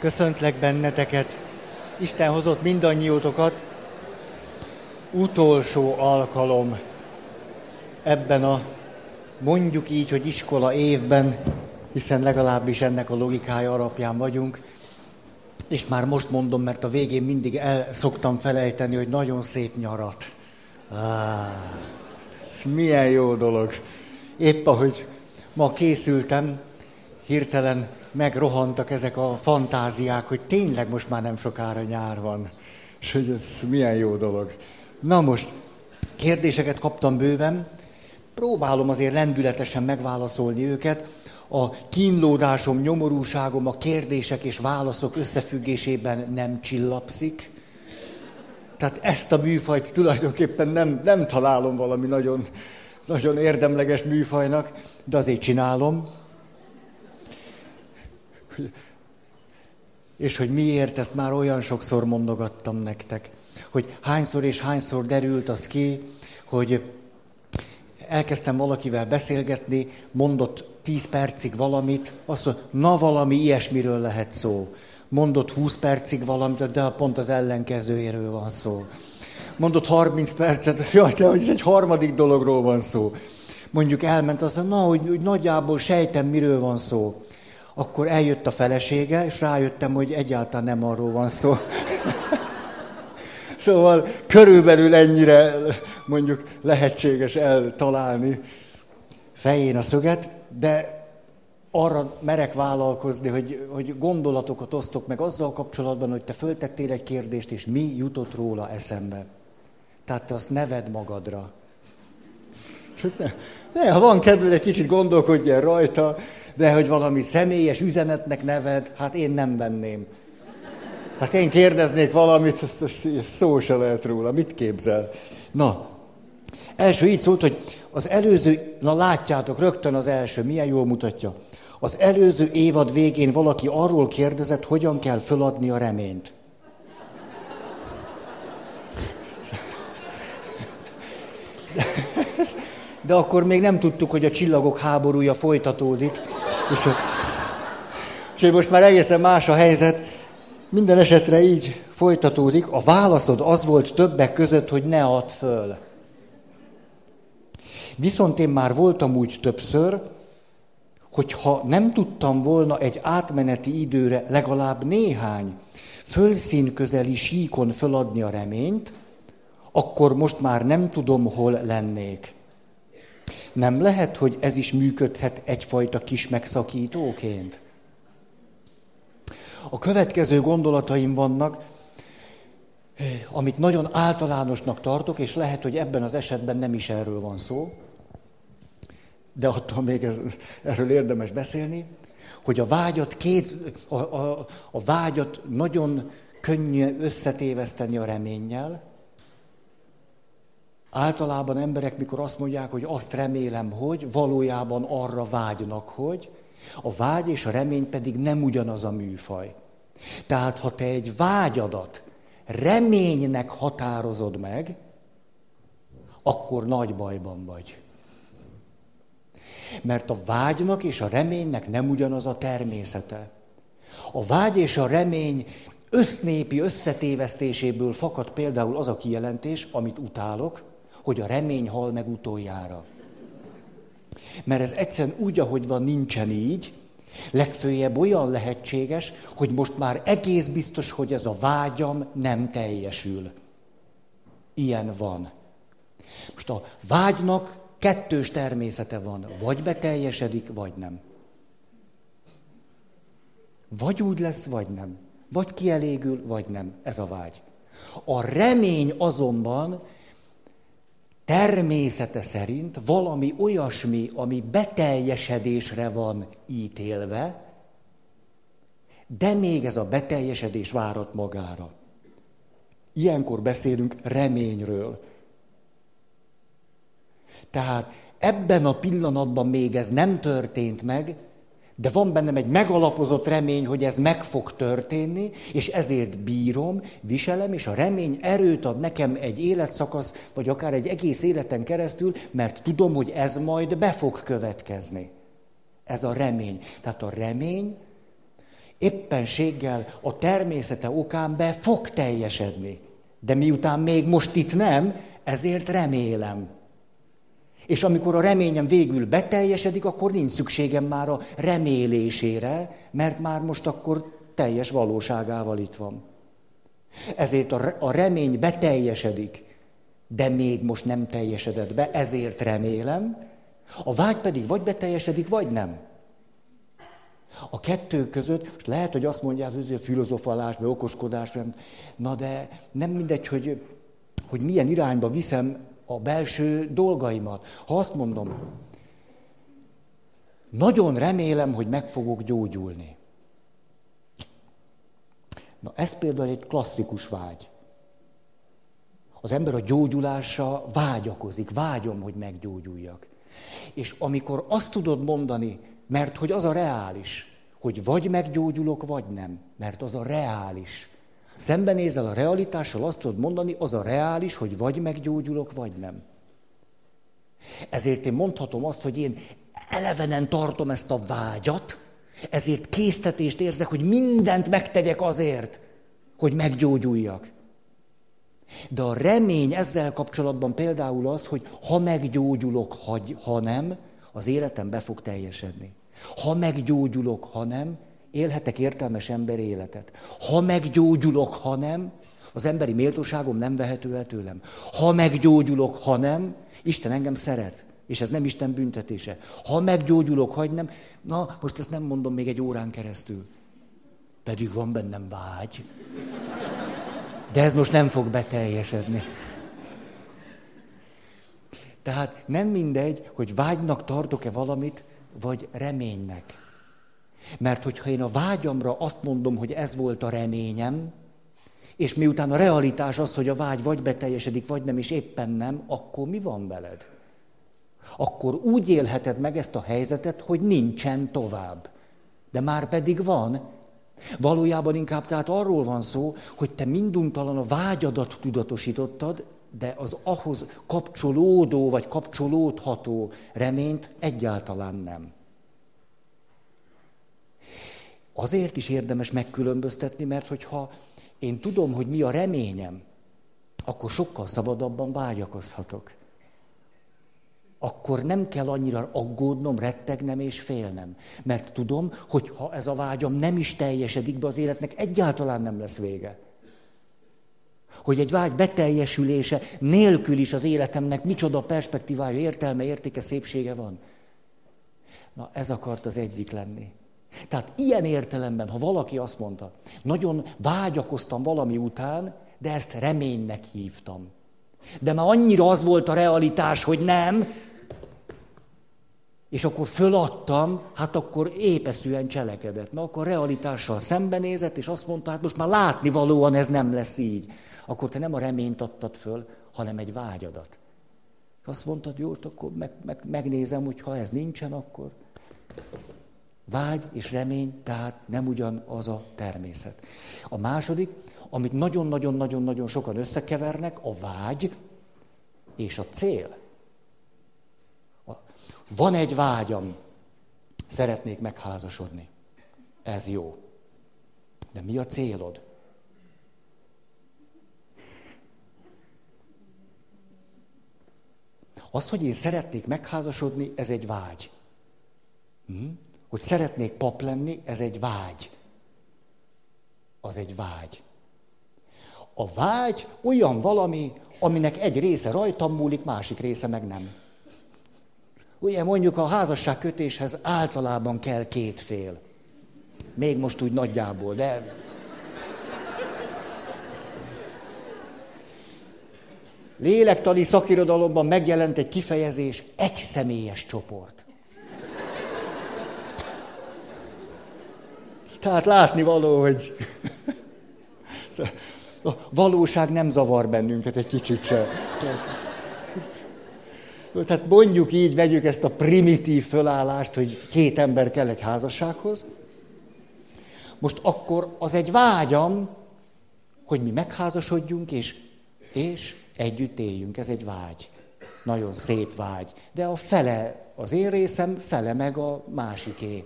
Köszöntlek benneteket. Isten hozott mindannyiótokat. Utolsó alkalom ebben a mondjuk így, hogy iskola évben, hiszen legalábbis ennek a logikája alapján vagyunk. És már most mondom, mert a végén mindig el szoktam felejteni, hogy nagyon szép nyarat. Ah, ez milyen jó dolog. Épp ahogy ma készültem, hirtelen megrohantak ezek a fantáziák, hogy tényleg most már nem sokára nyár van. És hogy ez milyen jó dolog. Na most, kérdéseket kaptam bőven, próbálom azért lendületesen megválaszolni őket. A kínlódásom, nyomorúságom a kérdések és válaszok összefüggésében nem csillapszik. Tehát ezt a műfajt tulajdonképpen nem, nem találom valami nagyon, nagyon érdemleges műfajnak, de azért csinálom. És hogy miért, ezt már olyan sokszor mondogattam nektek. Hogy hányszor és hányszor derült az ki, hogy elkezdtem valakivel beszélgetni, mondott tíz percig valamit, azt mondta, na valami ilyesmiről lehet szó. Mondott 20 percig valamit, de pont az ellenkezőjéről van szó. Mondott 30 percet, jaj, de hogy egy harmadik dologról van szó. Mondjuk elment, azt mondja, na, hogy, hogy nagyjából sejtem, miről van szó akkor eljött a felesége, és rájöttem, hogy egyáltalán nem arról van szó. szóval körülbelül ennyire mondjuk lehetséges eltalálni fején a szöget, de arra merek vállalkozni, hogy, hogy gondolatokat osztok meg azzal kapcsolatban, hogy te föltettél egy kérdést, és mi jutott róla eszembe. Tehát te azt neved magadra. Ne, ne, ha van kedved, egy kicsit gondolkodj el rajta, de hogy valami személyes üzenetnek neved, hát én nem venném. Hát én kérdeznék valamit, ezt szó se lehet róla. Mit képzel? Na, első így szólt, hogy az előző, na látjátok, rögtön az első, milyen jól mutatja. Az előző évad végén valaki arról kérdezett, hogyan kell föladni a reményt. De akkor még nem tudtuk, hogy a csillagok háborúja folytatódik. És, és most már egészen más a helyzet. Minden esetre így folytatódik. A válaszod az volt többek között, hogy ne add föl. Viszont én már voltam úgy többször, hogy ha nem tudtam volna egy átmeneti időre legalább néhány fölszín közeli síkon föladni a reményt, akkor most már nem tudom, hol lennék. Nem lehet, hogy ez is működhet egyfajta kis megszakítóként? A következő gondolataim vannak, amit nagyon általánosnak tartok, és lehet, hogy ebben az esetben nem is erről van szó, de attól még ez, erről érdemes beszélni, hogy a vágyat két, a, a, a vágyat nagyon könnyű összetéveszteni a reménnyel, Általában emberek, mikor azt mondják, hogy azt remélem, hogy, valójában arra vágynak, hogy, a vágy és a remény pedig nem ugyanaz a műfaj. Tehát, ha te egy vágyadat reménynek határozod meg, akkor nagy bajban vagy. Mert a vágynak és a reménynek nem ugyanaz a természete. A vágy és a remény össznépi összetévesztéséből fakad például az a kijelentés, amit utálok, hogy a remény hal meg utoljára. Mert ez egyszerűen úgy, ahogy van, nincsen így. Legfőjebb olyan lehetséges, hogy most már egész biztos, hogy ez a vágyam nem teljesül. Ilyen van. Most a vágynak kettős természete van. Vagy beteljesedik, vagy nem. Vagy úgy lesz, vagy nem. Vagy kielégül, vagy nem. Ez a vágy. A remény azonban természete szerint valami olyasmi, ami beteljesedésre van ítélve, de még ez a beteljesedés várat magára. Ilyenkor beszélünk reményről. Tehát ebben a pillanatban még ez nem történt meg, de van bennem egy megalapozott remény, hogy ez meg fog történni, és ezért bírom, viselem, és a remény erőt ad nekem egy életszakasz, vagy akár egy egész életen keresztül, mert tudom, hogy ez majd be fog következni. Ez a remény. Tehát a remény éppenséggel a természete okán be fog teljesedni. De miután még most itt nem, ezért remélem. És amikor a reményem végül beteljesedik, akkor nincs szükségem már a remélésére, mert már most akkor teljes valóságával itt van. Ezért a remény beteljesedik, de még most nem teljesedett be, ezért remélem. A vágy pedig vagy beteljesedik, vagy nem. A kettő között, most lehet, hogy azt mondják, hogy a filozofalás, vagy okoskodás, na de nem mindegy, hogy, hogy milyen irányba viszem a belső dolgaimat. Ha azt mondom, nagyon remélem, hogy meg fogok gyógyulni. Na ez például egy klasszikus vágy. Az ember a gyógyulásra vágyakozik, vágyom, hogy meggyógyuljak. És amikor azt tudod mondani, mert hogy az a reális, hogy vagy meggyógyulok, vagy nem, mert az a reális. Szembenézel a realitással, azt tudod mondani, az a reális, hogy vagy meggyógyulok, vagy nem. Ezért én mondhatom azt, hogy én elevenen tartom ezt a vágyat, ezért késztetést érzek, hogy mindent megtegyek azért, hogy meggyógyuljak. De a remény ezzel kapcsolatban például az, hogy ha meggyógyulok, ha nem, az életem be fog teljesedni. Ha meggyógyulok, ha nem, élhetek értelmes emberi életet. Ha meggyógyulok, ha nem, az emberi méltóságom nem vehető el tőlem. Ha meggyógyulok, ha nem, Isten engem szeret. És ez nem Isten büntetése. Ha meggyógyulok, hagy nem, na, most ezt nem mondom még egy órán keresztül. Pedig van bennem vágy. De ez most nem fog beteljesedni. Tehát nem mindegy, hogy vágynak tartok-e valamit, vagy reménynek. Mert hogyha én a vágyamra azt mondom, hogy ez volt a reményem, és miután a realitás az, hogy a vágy vagy beteljesedik, vagy nem, és éppen nem, akkor mi van veled? Akkor úgy élheted meg ezt a helyzetet, hogy nincsen tovább. De már pedig van. Valójában inkább tehát arról van szó, hogy te minduntalan a vágyadat tudatosítottad, de az ahhoz kapcsolódó vagy kapcsolódható reményt egyáltalán nem. Azért is érdemes megkülönböztetni, mert hogyha én tudom, hogy mi a reményem, akkor sokkal szabadabban vágyakozhatok. Akkor nem kell annyira aggódnom, rettegnem és félnem. Mert tudom, hogy ha ez a vágyam nem is teljesedik be az életnek, egyáltalán nem lesz vége hogy egy vágy beteljesülése nélkül is az életemnek micsoda perspektívája, értelme, értéke, szépsége van. Na, ez akart az egyik lenni. Tehát ilyen értelemben, ha valaki azt mondta, nagyon vágyakoztam valami után, de ezt reménynek hívtam. De már annyira az volt a realitás, hogy nem, és akkor föladtam, hát akkor épeszűen cselekedett. Na akkor realitással szembenézett, és azt mondta, hát most már látni valóan ez nem lesz így akkor te nem a reményt adtad föl, hanem egy vágyadat. Azt mondtad, jó, akkor meg, meg, megnézem, hogy ha ez nincsen, akkor vágy és remény, tehát nem ugyan az a természet. A második, amit nagyon-nagyon-nagyon-nagyon sokan összekevernek, a vágy és a cél. Van egy vágyam, szeretnék megházasodni. Ez jó. De mi a célod? Az, hogy én szeretnék megházasodni, ez egy vágy. Hm? Hogy szeretnék pap lenni, ez egy vágy. Az egy vágy. A vágy olyan valami, aminek egy része rajtam múlik, másik része meg nem. Ugye mondjuk a házasságkötéshez általában kell két fél. Még most úgy nagyjából, de lélektani szakirodalomban megjelent egy kifejezés, egy személyes csoport. Tehát látni való, hogy a valóság nem zavar bennünket egy kicsit se. Tehát mondjuk így, vegyük ezt a primitív fölállást, hogy két ember kell egy házassághoz. Most akkor az egy vágyam, hogy mi megházasodjunk, és, és együtt éljünk. Ez egy vágy. Nagyon szép vágy. De a fele az én részem, fele meg a másiké.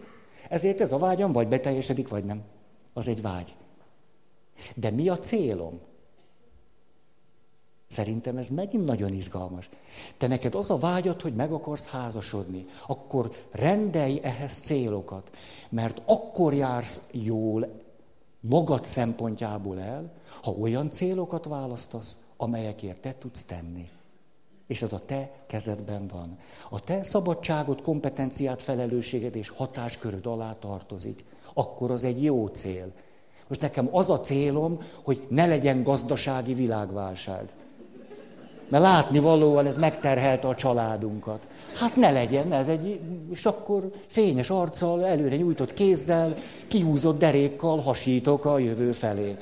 Ezért ez a vágyam vagy beteljesedik, vagy nem. Az egy vágy. De mi a célom? Szerintem ez megint nagyon izgalmas. Te neked az a vágyat, hogy meg akarsz házasodni, akkor rendelj ehhez célokat, mert akkor jársz jól magad szempontjából el, ha olyan célokat választasz, amelyekért te tudsz tenni. És az a te kezedben van. A te szabadságot, kompetenciát, felelősséged és hatásköröd alá tartozik. Akkor az egy jó cél. Most nekem az a célom, hogy ne legyen gazdasági világválság. Mert látni valóan ez megterhelte a családunkat. Hát ne legyen, ez egy, és akkor fényes arccal, előre nyújtott kézzel, kihúzott derékkal hasítok a jövő felé.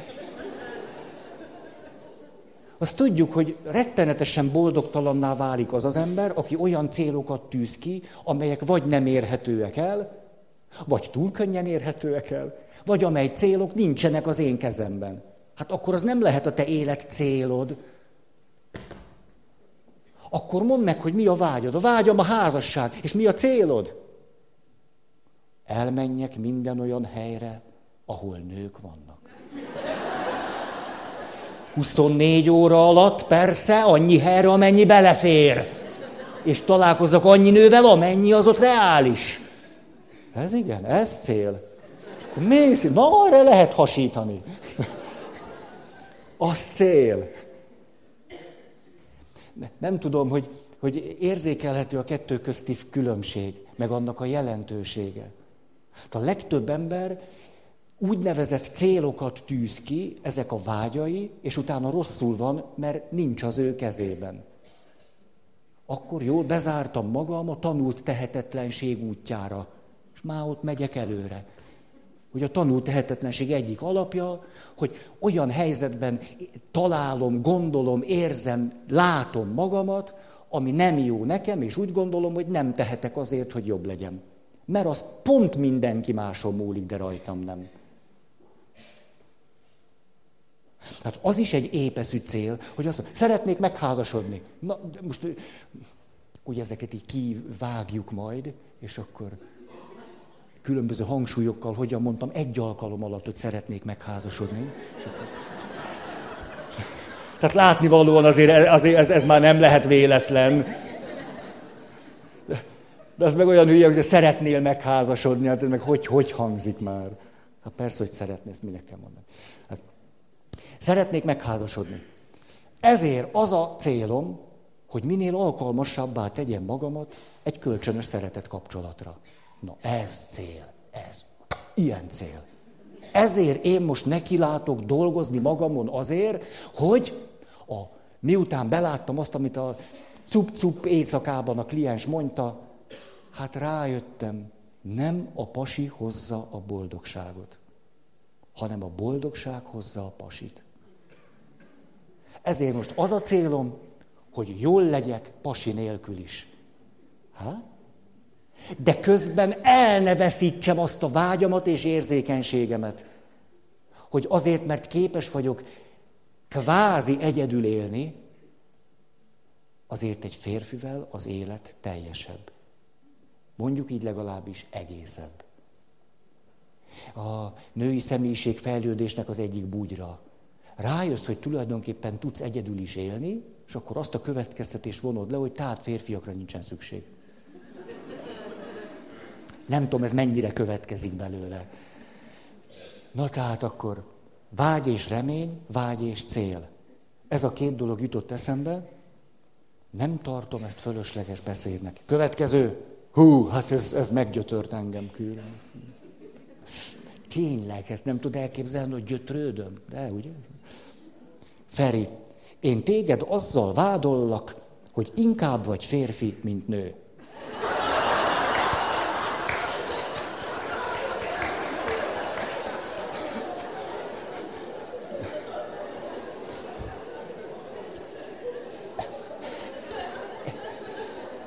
Azt tudjuk, hogy rettenetesen boldogtalanná válik az az ember, aki olyan célokat tűz ki, amelyek vagy nem érhetőek el, vagy túl könnyen érhetőek el, vagy amely célok nincsenek az én kezemben. Hát akkor az nem lehet a te élet célod, akkor mondd meg, hogy mi a vágyad. A vágyam a házasság. És mi a célod? Elmenjek minden olyan helyre, ahol nők vannak. 24 óra alatt persze annyi helyre, amennyi belefér. És találkozok annyi nővel, amennyi az ott reális. Ez igen, ez cél. És akkor mész, na arra lehet hasítani. Az cél nem tudom, hogy, hogy érzékelhető a kettő közti különbség, meg annak a jelentősége. Hát a legtöbb ember úgynevezett célokat tűz ki, ezek a vágyai, és utána rosszul van, mert nincs az ő kezében. Akkor jól bezártam magam a tanult tehetetlenség útjára, és már ott megyek előre. Hogy a tanult tehetetlenség egyik alapja, hogy olyan helyzetben találom, gondolom, érzem, látom magamat, ami nem jó nekem, és úgy gondolom, hogy nem tehetek azért, hogy jobb legyen. Mert az pont mindenki máson múlik, de rajtam nem. Tehát az is egy épeszű cél, hogy azt mondja, szeretnék megházasodni. Na, most ugye ezeket így kivágjuk majd, és akkor különböző hangsúlyokkal, hogyan mondtam, egy alkalom alatt, hogy szeretnék megházasodni. Tehát látnivalóan azért, azért ez, ez már nem lehet véletlen. De az meg olyan hülye, hogy szeretnél megházasodni, hát ez meg hogy, hogy hangzik már? Hát persze, hogy szeretné, ezt minek kell mondani. Szeretnék megházasodni. Ezért az a célom, hogy minél alkalmasabbá tegyem magamat egy kölcsönös szeretet kapcsolatra. Na ez cél, ez. Ilyen cél. Ezért én most nekilátok dolgozni magamon azért, hogy a, miután beláttam azt, amit a cup-cup éjszakában a kliens mondta, hát rájöttem, nem a pasi hozza a boldogságot, hanem a boldogság hozza a pasit. Ezért most az a célom, hogy jól legyek pasi nélkül is. Hát? de közben el ne veszítsem azt a vágyamat és érzékenységemet, hogy azért, mert képes vagyok kvázi egyedül élni, azért egy férfivel az élet teljesebb. Mondjuk így legalábbis egészebb. A női személyiség fejlődésnek az egyik búgyra. Rájössz, hogy tulajdonképpen tudsz egyedül is élni, és akkor azt a következtetést vonod le, hogy tehát férfiakra nincsen szükség. Nem tudom, ez mennyire következik belőle. Na tehát akkor vágy és remény, vágy és cél. Ez a két dolog jutott eszembe. Nem tartom ezt fölösleges beszédnek. Következő. Hú, hát ez, ez meggyötört engem külön. Tényleg, ezt nem tud elképzelni, hogy gyötrődöm. De, ugye? Feri, én téged azzal vádollak, hogy inkább vagy férfi, mint nő.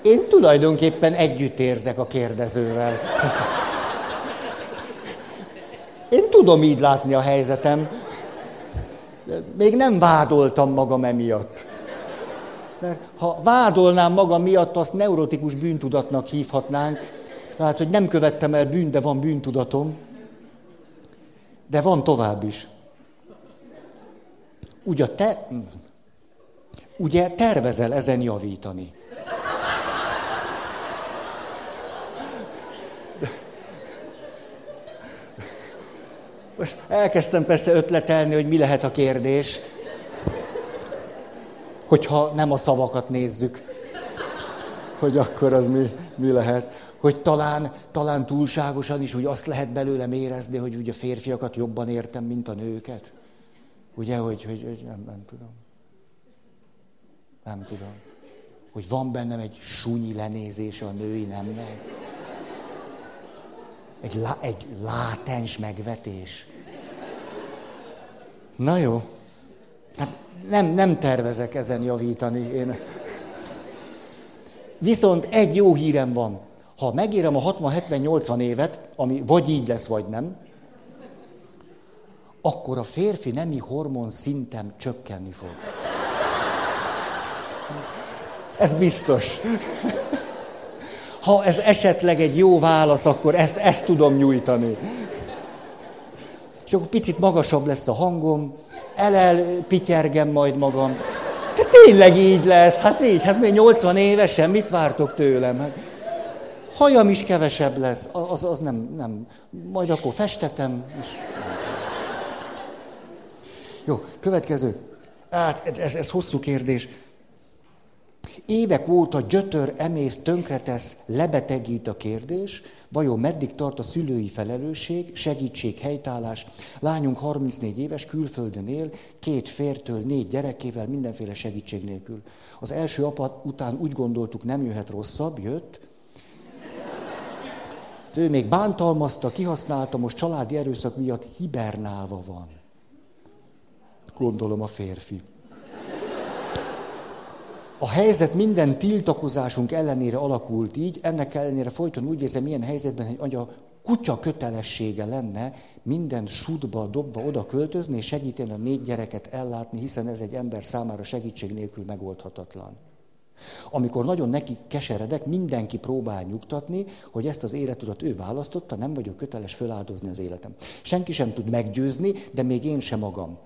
Én tulajdonképpen együtt érzek a kérdezővel. Én tudom így látni a helyzetem. Még nem vádoltam magam emiatt. Mert ha vádolnám magam miatt, azt neurotikus bűntudatnak hívhatnánk. Tehát, hogy nem követtem el bűn, de van bűntudatom. De van tovább is. Ugye te, ugye tervezel ezen javítani. Most elkezdtem persze ötletelni, hogy mi lehet a kérdés, hogyha nem a szavakat nézzük, hogy akkor az mi, mi lehet. Hogy talán, talán túlságosan is úgy azt lehet belőlem érezni, hogy ugye a férfiakat jobban értem, mint a nőket. Ugye, hogy, hogy, hogy nem, nem tudom. Nem tudom. Hogy van bennem egy sunyi lenézés a női nemnek. Egy, lá, egy látens megvetés. Na jó. Hát nem, nem tervezek ezen javítani. Én. Viszont egy jó hírem van. Ha megérem a 60-70-80 évet, ami vagy így lesz, vagy nem, akkor a férfi nemi hormon szintem csökkenni fog. Ez biztos. Ha ez esetleg egy jó válasz, akkor ezt, ezt tudom nyújtani. És akkor picit magasabb lesz a hangom, elel pityergem majd magam. De tényleg így lesz, hát így, hát még 80 évesen, mit vártok tőlem? Hát, hajam is kevesebb lesz, az, az nem, nem. Majd akkor festetem, és... Jó, következő. Hát, ez, ez hosszú kérdés. Évek óta gyötör, emész, tönkretesz, lebetegít a kérdés, vajon meddig tart a szülői felelősség, segítség, helytállás. Lányunk 34 éves, külföldön él, két fértől négy gyerekével, mindenféle segítség nélkül. Az első apa után úgy gondoltuk, nem jöhet rosszabb, jött. Ő még bántalmazta, kihasználta, most családi erőszak miatt hibernálva van. Gondolom a férfi. A helyzet minden tiltakozásunk ellenére alakult így, ennek ellenére folyton úgy érzem, milyen helyzetben, hogy a kutya kötelessége lenne minden sútba dobva oda költözni és segíteni a négy gyereket ellátni, hiszen ez egy ember számára segítség nélkül megoldhatatlan. Amikor nagyon neki keseredek, mindenki próbál nyugtatni, hogy ezt az életutat ő választotta, nem vagyok köteles föláldozni az életem. Senki sem tud meggyőzni, de még én sem magam.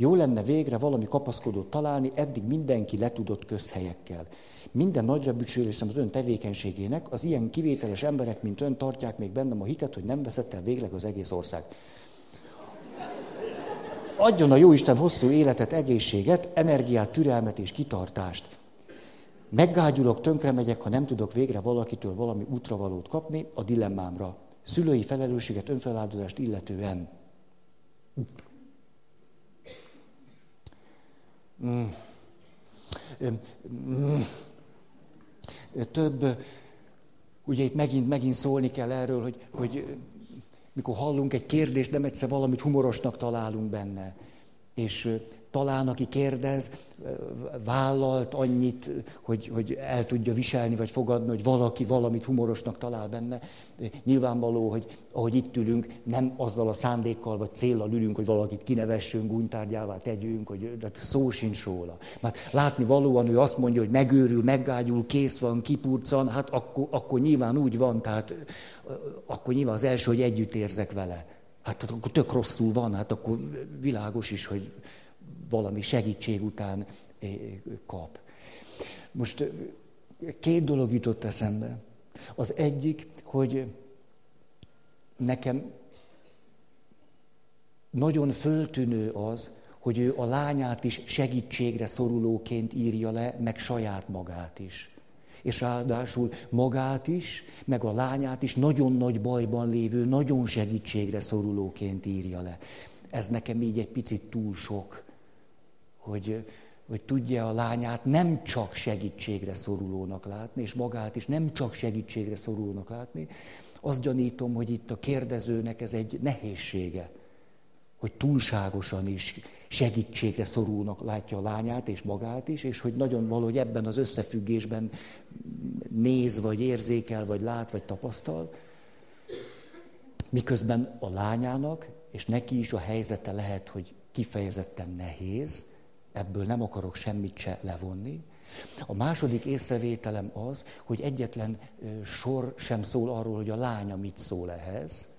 Jó lenne végre valami kapaszkodót találni, eddig mindenki letudott közhelyekkel. Minden nagyra bücsülésem az ön tevékenységének, az ilyen kivételes emberek, mint ön, tartják még bennem a hitet, hogy nem veszett el végleg az egész ország. Adjon a Jóisten hosszú életet, egészséget, energiát, türelmet és kitartást. Meggágyulok, tönkre megyek, ha nem tudok végre valakitől valami útravalót kapni a dilemmámra. Szülői felelősséget, önfeláldozást illetően. Több, ugye itt megint, megint szólni kell erről, hogy, hogy mikor hallunk egy kérdést, nem egyszer valamit humorosnak találunk benne. És talán aki kérdez, vállalt annyit, hogy, hogy el tudja viselni, vagy fogadni, hogy valaki valamit humorosnak talál benne. Nyilvánvaló, hogy ahogy itt ülünk, nem azzal a szándékkal vagy célral ülünk, hogy valakit kinevessünk, guntárgyává tegyünk, hogy de szó sincs róla. Mert látni valóan ő azt mondja, hogy megőrül, meggágyul, kész van, kipurcan, hát akkor, akkor nyilván úgy van, tehát akkor nyilván az első, hogy együtt érzek vele. Hát akkor tök rosszul van, hát akkor világos is, hogy valami segítség után eh, kap. Most eh, két dolog jutott eszembe. Az egyik, hogy nekem nagyon föltűnő az, hogy ő a lányát is segítségre szorulóként írja le, meg saját magát is. És ráadásul magát is, meg a lányát is nagyon nagy bajban lévő, nagyon segítségre szorulóként írja le. Ez nekem így egy picit túl sok hogy, hogy tudja a lányát nem csak segítségre szorulónak látni, és magát is nem csak segítségre szorulónak látni, azt gyanítom, hogy itt a kérdezőnek ez egy nehézsége, hogy túlságosan is segítségre szorulnak látja a lányát és magát is, és hogy nagyon valahogy ebben az összefüggésben néz, vagy érzékel, vagy lát, vagy tapasztal, miközben a lányának, és neki is a helyzete lehet, hogy kifejezetten nehéz, Ebből nem akarok semmit se levonni. A második észrevételem az, hogy egyetlen sor sem szól arról, hogy a lánya mit szól ehhez.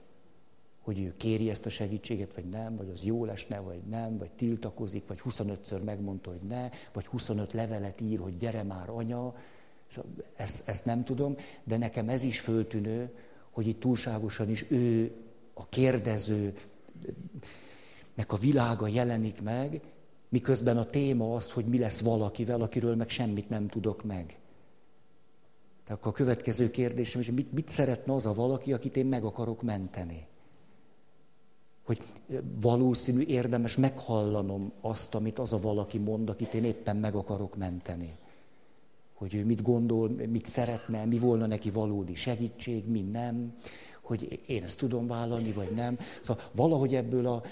hogy ő kéri ezt a segítséget, vagy nem, vagy az jó lesne, vagy nem, vagy tiltakozik, vagy 25-ször megmondta, hogy ne, vagy 25 levelet ír, hogy gyere már anya. Szóval ezt, ezt nem tudom, de nekem ez is föltűnő, hogy itt túlságosan is ő, a kérdező, nek a világa jelenik meg, miközben a téma az, hogy mi lesz valakivel, akiről meg semmit nem tudok meg. Tehát akkor a következő kérdésem, hogy mit, mit szeretne az a valaki, akit én meg akarok menteni? Hogy valószínű érdemes meghallanom azt, amit az a valaki mond, akit én éppen meg akarok menteni. Hogy ő mit gondol, mit szeretne, mi volna neki valódi segítség, mi nem hogy én ezt tudom vállalni, vagy nem. Szóval valahogy ebből a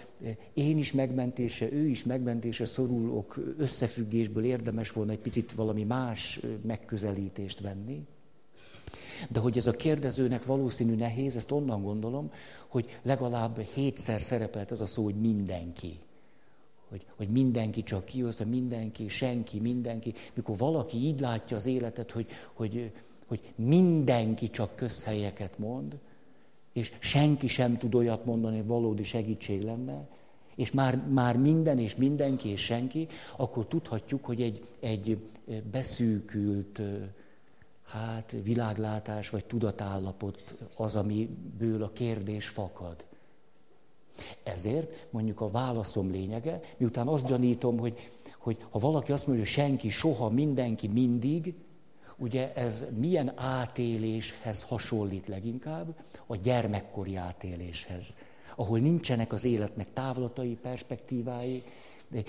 én is megmentése, ő is megmentése szorulok összefüggésből érdemes volna egy picit valami más megközelítést venni. De hogy ez a kérdezőnek valószínű nehéz, ezt onnan gondolom, hogy legalább hétszer szerepelt az a szó, hogy mindenki. Hogy, hogy mindenki csak kihozta, mindenki, senki, mindenki. Mikor valaki így látja az életet, hogy, hogy, hogy mindenki csak közhelyeket mond, és senki sem tud olyat mondani, hogy valódi segítség lenne, és már, már minden és mindenki és senki, akkor tudhatjuk, hogy egy, egy beszűkült hát, világlátás vagy tudatállapot az, amiből a kérdés fakad. Ezért mondjuk a válaszom lényege, miután azt gyanítom, hogy, hogy ha valaki azt mondja, hogy senki, soha, mindenki, mindig, ugye ez milyen átéléshez hasonlít leginkább? A gyermekkori átéléshez, ahol nincsenek az életnek távlatai, perspektívái, de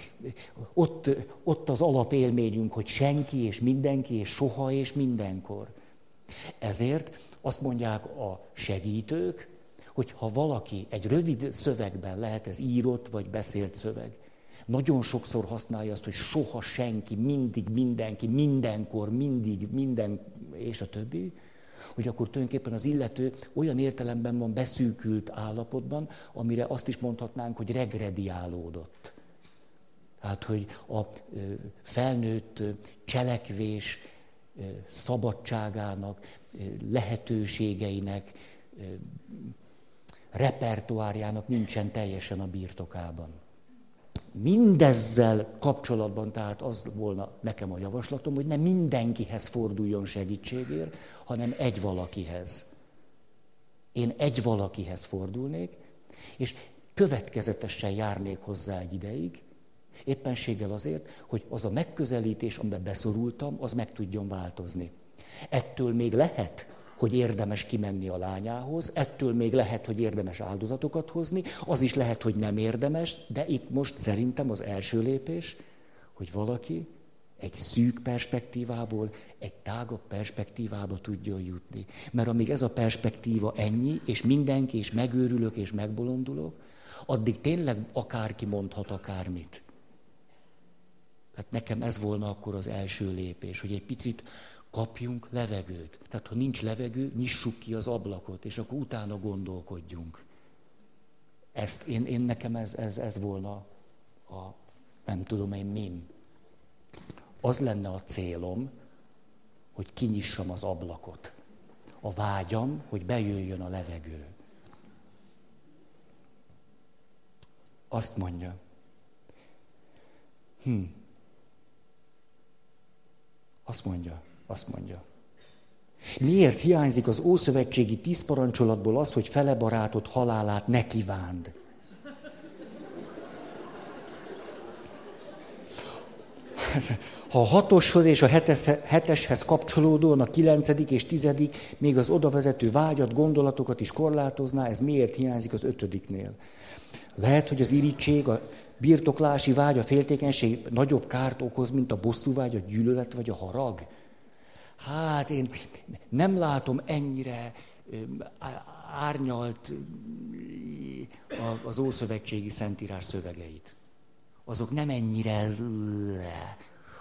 ott, ott az alapélményünk, hogy senki és mindenki és soha és mindenkor. Ezért azt mondják a segítők, hogy ha valaki egy rövid szövegben lehet ez írott vagy beszélt szöveg, nagyon sokszor használja azt, hogy soha senki, mindig mindenki, mindenkor, mindig, minden, és a többi, hogy akkor tulajdonképpen az illető olyan értelemben van beszűkült állapotban, amire azt is mondhatnánk, hogy regrediálódott. Hát, hogy a felnőtt cselekvés szabadságának, lehetőségeinek, repertoárjának nincsen teljesen a birtokában. Mindezzel kapcsolatban tehát az volna nekem a javaslatom, hogy nem mindenkihez forduljon segítségért, hanem egy valakihez. Én egy valakihez fordulnék, és következetesen járnék hozzá egy ideig, éppenséggel azért, hogy az a megközelítés, amiben beszorultam, az meg tudjon változni. Ettől még lehet, hogy érdemes kimenni a lányához, ettől még lehet, hogy érdemes áldozatokat hozni, az is lehet, hogy nem érdemes, de itt most szerintem az első lépés, hogy valaki egy szűk perspektívából egy tágabb perspektívába tudjon jutni. Mert amíg ez a perspektíva ennyi, és mindenki, és megőrülök, és megbolondulok, addig tényleg akárki mondhat akármit. Hát nekem ez volna akkor az első lépés, hogy egy picit kapjunk levegőt. Tehát ha nincs levegő, nyissuk ki az ablakot, és akkor utána gondolkodjunk. Ezt, én, én nekem ez, ez, ez volna a, nem tudom én mim. Az lenne a célom, hogy kinyissam az ablakot. A vágyam, hogy bejöjjön a levegő. Azt mondja, hm, azt mondja, azt mondja. Miért hiányzik az Ószövetségi tíz parancsolatból az, hogy fele barátot halálát ne kívánd? Ha a hatoshoz és a heteshez kapcsolódóan a kilencedik és tizedik még az odavezető vágyat, gondolatokat is korlátozná, ez miért hiányzik az ötödiknél? Lehet, hogy az irítség, a birtoklási vágy, a féltékenység nagyobb kárt okoz, mint a bosszú vágy, a gyűlölet vagy a harag? Hát én nem látom ennyire árnyalt az Ószövetségi Szentírás szövegeit. Azok nem ennyire...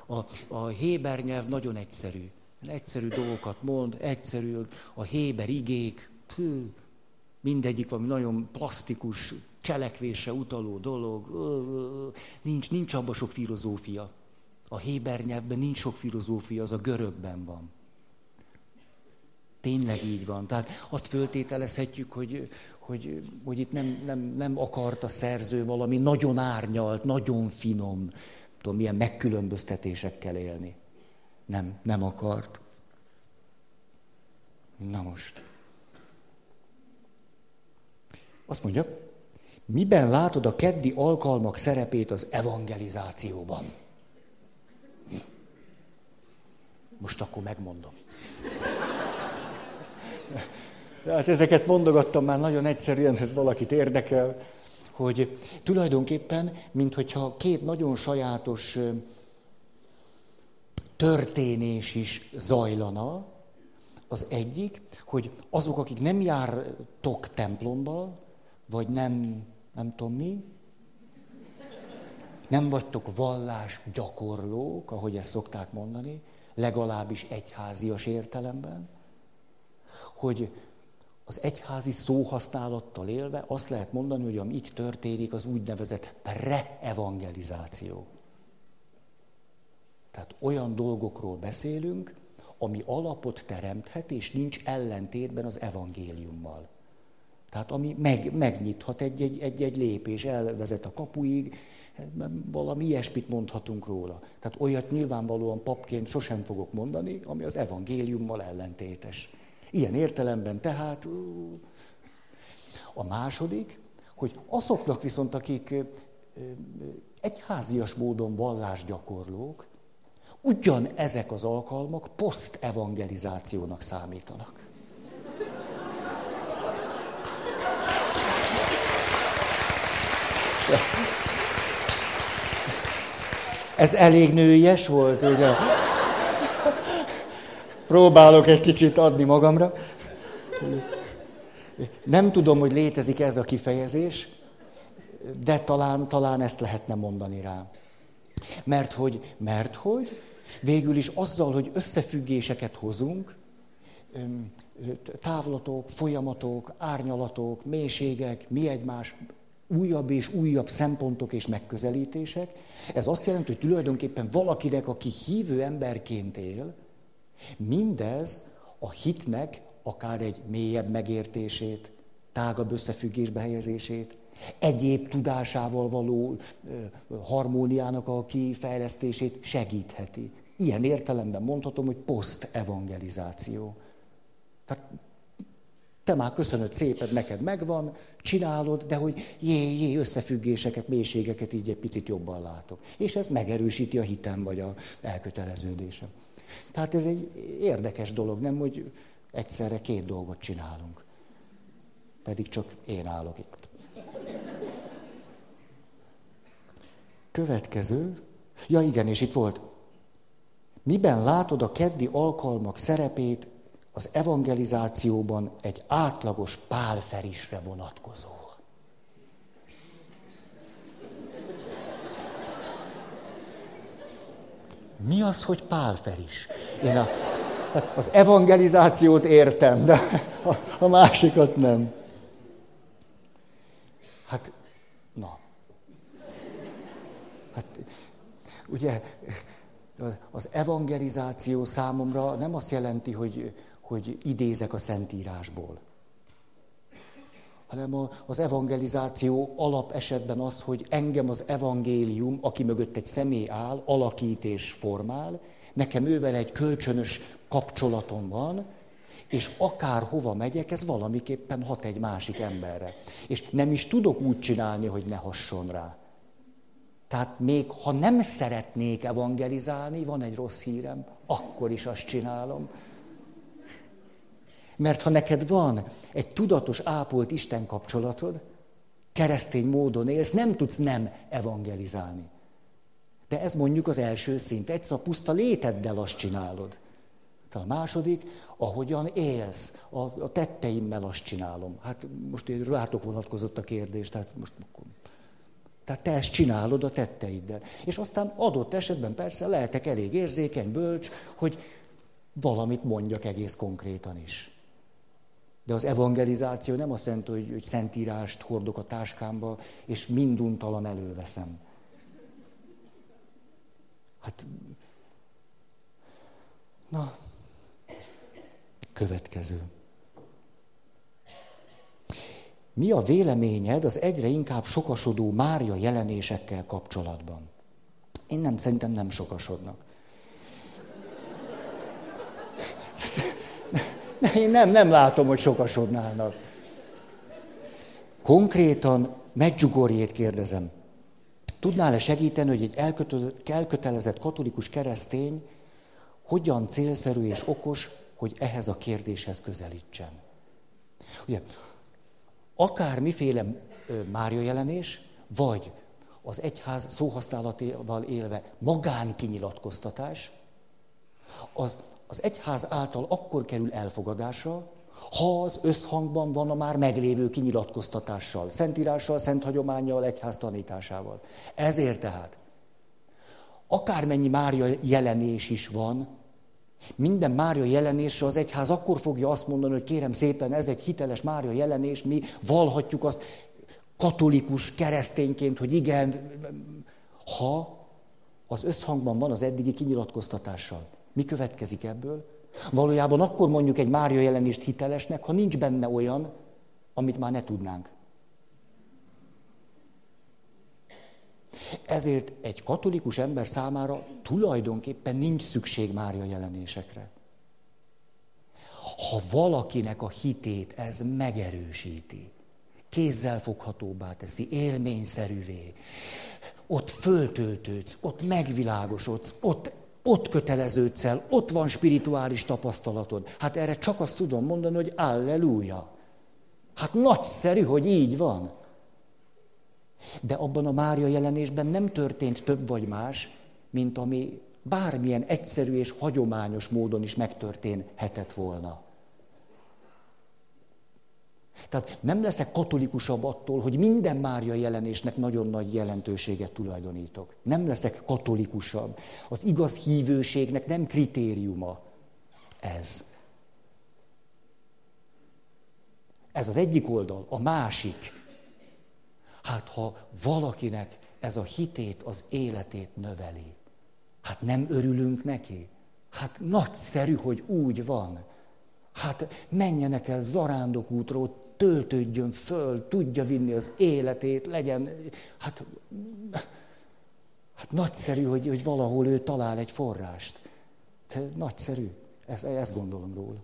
A, a Héber nyelv nagyon egyszerű. Egyszerű dolgokat mond, egyszerű a Héber igék, pű, mindegyik valami nagyon plastikus, cselekvése utaló dolog. Nincs, nincs abban sok filozófia. A héber nyelvben nincs sok filozófia, az a görögben van. Tényleg így van. Tehát azt föltételezhetjük, hogy, hogy, hogy itt nem, nem, nem akart a szerző valami nagyon árnyalt, nagyon finom, tudom, milyen megkülönböztetésekkel élni. Nem, nem akart. Na most. Azt mondja, miben látod a keddi alkalmak szerepét az evangelizációban? Most akkor megmondom. Hát ezeket mondogattam már nagyon egyszerűen, ez valakit érdekel, hogy tulajdonképpen, minthogyha két nagyon sajátos történés is zajlana, az egyik, hogy azok, akik nem jártok templomba, vagy nem, nem tudom mi, nem vagytok vallás gyakorlók, ahogy ezt szokták mondani, legalábbis egyházias értelemben, hogy az egyházi szóhasználattal élve azt lehet mondani, hogy ami itt történik, az úgynevezett pre-evangelizáció. Tehát olyan dolgokról beszélünk, ami alapot teremthet, és nincs ellentétben az evangéliummal. Tehát ami meg, megnyithat egy-egy, lépés, elvezet a kapuig, valami ilyesmit mondhatunk róla. Tehát olyat nyilvánvalóan papként sosem fogok mondani, ami az evangéliummal ellentétes. Ilyen értelemben tehát a második, hogy azoknak viszont, akik egyházias módon vallásgyakorlók, ugyan ezek az alkalmak poszt-evangelizációnak számítanak. Ez elég nőies volt, ugye? Próbálok egy kicsit adni magamra. Nem tudom, hogy létezik ez a kifejezés, de talán, talán ezt lehetne mondani rá. Mert hogy, mert hogy végül is azzal, hogy összefüggéseket hozunk, távlatok, folyamatok, árnyalatok, mélységek, mi egymás, újabb és újabb szempontok és megközelítések, ez azt jelenti, hogy tulajdonképpen valakinek, aki hívő emberként él, Mindez a hitnek akár egy mélyebb megértését, tágabb összefüggésbe helyezését, egyéb tudásával való harmóniának a kifejlesztését segítheti. Ilyen értelemben mondhatom, hogy poszt-evangelizáció. Tehát te már köszönöd széped, neked megvan, csinálod, de hogy jé, jé, összefüggéseket, mélységeket így egy picit jobban látok. És ez megerősíti a hitem vagy a elköteleződésem. Tehát ez egy érdekes dolog, nem, hogy egyszerre két dolgot csinálunk. Pedig csak én állok itt. Következő. Ja igen, és itt volt. Miben látod a keddi alkalmak szerepét az evangelizációban egy átlagos pálferisre vonatkozó? Mi az, hogy pálferis? Én a, az evangelizációt értem, de a, a másikat nem. Hát, na. Hát, ugye, az evangelizáció számomra nem azt jelenti, hogy, hogy idézek a Szentírásból hanem az evangelizáció alap esetben az, hogy engem az evangélium, aki mögött egy személy áll, alakít és formál, nekem ővel egy kölcsönös kapcsolatom van, és akár hova megyek, ez valamiképpen hat egy másik emberre. És nem is tudok úgy csinálni, hogy ne hasson rá. Tehát még ha nem szeretnék evangelizálni, van egy rossz hírem, akkor is azt csinálom. Mert ha neked van egy tudatos, ápolt Isten kapcsolatod, keresztény módon élsz, nem tudsz nem evangelizálni. De ez mondjuk az első szint. Egyszer a puszta léteddel azt csinálod. Tehát a második, ahogyan élsz, a, a tetteimmel azt csinálom. Hát most én rátok vonatkozott a kérdés, tehát most tehát te ezt csinálod a tetteiddel. És aztán adott esetben persze lehetek elég érzékeny, bölcs, hogy valamit mondjak egész konkrétan is. De az evangelizáció nem azt jelenti, hogy, hogy szentírást hordok a táskámba, és minduntalan előveszem. Hát, na, következő. Mi a véleményed az egyre inkább sokasodó Mária jelenésekkel kapcsolatban? Én nem, szerintem nem sokasodnak. Én nem, nem látom, hogy sokasodnának. Konkrétan Medjugorjét kérdezem. Tudnál-e segíteni, hogy egy elkötelezett katolikus keresztény hogyan célszerű és okos, hogy ehhez a kérdéshez közelítsen? Ugye, akár miféle Mária jelenés, vagy az egyház szóhasználatával élve magánkinyilatkoztatás, az, az egyház által akkor kerül elfogadásra, ha az összhangban van a már meglévő kinyilatkoztatással, szentírással, szent hagyományjal, egyház tanításával. Ezért tehát, akármennyi Mária jelenés is van, minden Mária jelenésre az egyház akkor fogja azt mondani, hogy kérem szépen, ez egy hiteles Mária jelenés, mi valhatjuk azt katolikus keresztényként, hogy igen, ha az összhangban van az eddigi kinyilatkoztatással. Mi következik ebből? Valójában akkor mondjuk egy Mária jelenést hitelesnek, ha nincs benne olyan, amit már ne tudnánk. Ezért egy katolikus ember számára tulajdonképpen nincs szükség Mária jelenésekre. Ha valakinek a hitét ez megerősíti, kézzel foghatóbbá teszi, élményszerűvé, ott föltöltődsz, ott megvilágosodsz, ott, ott köteleződsz el, ott van spirituális tapasztalatod. Hát erre csak azt tudom mondani, hogy alleluja. Hát nagyszerű, hogy így van. De abban a Mária jelenésben nem történt több vagy más, mint ami bármilyen egyszerű és hagyományos módon is megtörténhetett volna. Tehát nem leszek katolikusabb attól, hogy minden Mária jelenésnek nagyon nagy jelentőséget tulajdonítok. Nem leszek katolikusabb. Az igaz hívőségnek nem kritériuma ez. Ez az egyik oldal. A másik. Hát ha valakinek ez a hitét, az életét növeli, hát nem örülünk neki? Hát nagyszerű, hogy úgy van. Hát menjenek el zarándok útról, töltődjön föl, tudja vinni az életét, legyen, hát, hát nagyszerű, hogy, hogy valahol ő talál egy forrást. De nagyszerű, ezt, ezt gondolom róla.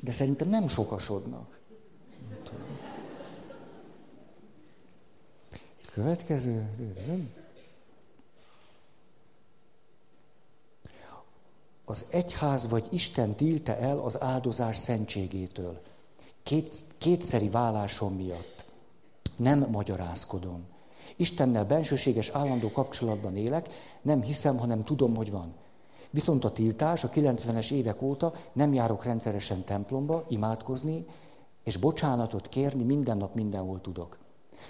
De szerintem nem sokasodnak. Következő. Nem? Az egyház vagy Isten tilte el az áldozás szentségétől. Két, kétszeri vállásom miatt. Nem magyarázkodom. Istennel bensőséges állandó kapcsolatban élek, nem hiszem, hanem tudom, hogy van. Viszont a tiltás a 90-es évek óta nem járok rendszeresen templomba imádkozni, és bocsánatot kérni minden nap mindenhol tudok.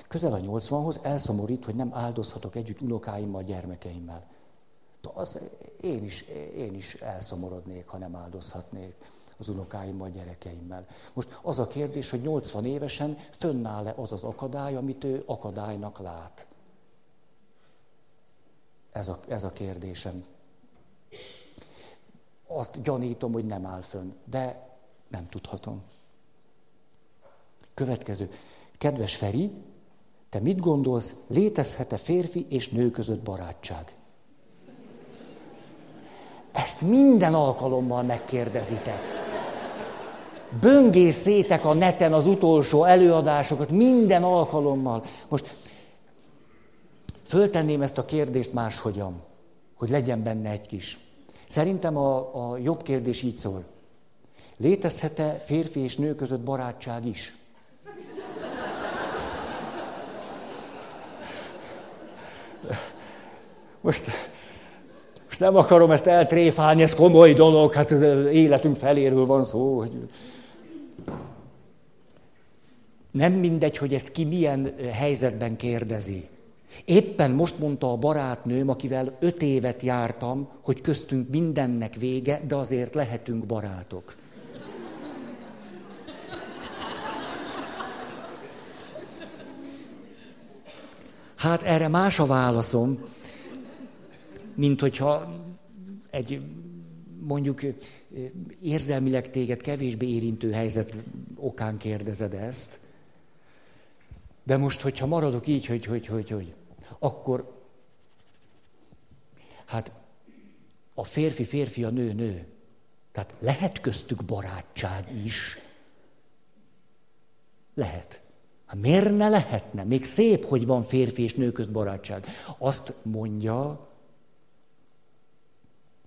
Közel a 80-hoz elszomorít, hogy nem áldozhatok együtt unokáimmal, gyermekeimmel az én is, én is elszomorodnék, ha nem áldozhatnék az unokáimmal, gyerekeimmel. Most az a kérdés, hogy 80 évesen fönnáll-e az az akadály, amit ő akadálynak lát. Ez a, ez a kérdésem. Azt gyanítom, hogy nem áll fönn, de nem tudhatom. Következő. Kedves Feri, te mit gondolsz, létezhet-e férfi és nő között barátság? Ezt minden alkalommal megkérdezitek. Böngészétek a neten az utolsó előadásokat minden alkalommal. Most föltenném ezt a kérdést máshogyan, hogy legyen benne egy kis. Szerintem a, a jobb kérdés így szól. Létezhet-e férfi és nő között barátság is? Most most nem akarom ezt eltréfálni, ez komoly dolog, hát életünk feléről van szó. Hogy... Nem mindegy, hogy ezt ki milyen helyzetben kérdezi. Éppen most mondta a barátnőm, akivel öt évet jártam, hogy köztünk mindennek vége, de azért lehetünk barátok. Hát erre más a válaszom mint hogyha egy mondjuk érzelmileg téged kevésbé érintő helyzet okán kérdezed ezt, de most, hogyha maradok így, hogy, hogy, hogy, hogy, akkor hát a férfi férfi, a nő nő. Tehát lehet köztük barátság is. Lehet. Hát miért ne lehetne? Még szép, hogy van férfi és nő közt barátság. Azt mondja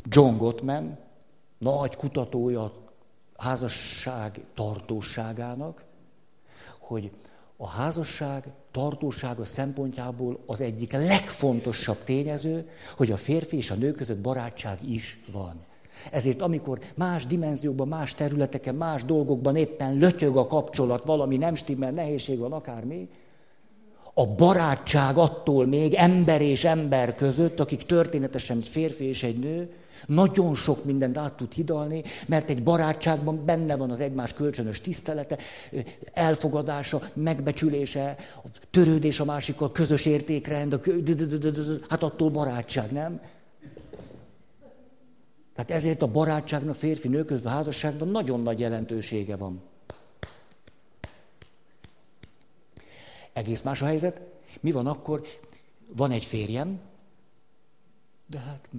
John Gottman, nagy kutatója házasság tartóságának, hogy a házasság tartósága szempontjából az egyik legfontosabb tényező, hogy a férfi és a nő között barátság is van. Ezért amikor más dimenziókban, más területeken, más dolgokban éppen lötyög a kapcsolat, valami nem stimmel, nehézség van, akármi, a barátság attól még ember és ember között, akik történetesen egy férfi és egy nő, nagyon sok mindent át tud hidalni, mert egy barátságban benne van az egymás kölcsönös tisztelete, elfogadása, megbecsülése, törődés a másikkal, közös értékrend, a hát attól barátság, nem? Tehát ezért a barátságnak férfi-nő közben házasságban nagyon nagy jelentősége van. Egész más a helyzet. Mi van akkor? Van egy férjem, de hát... Hm.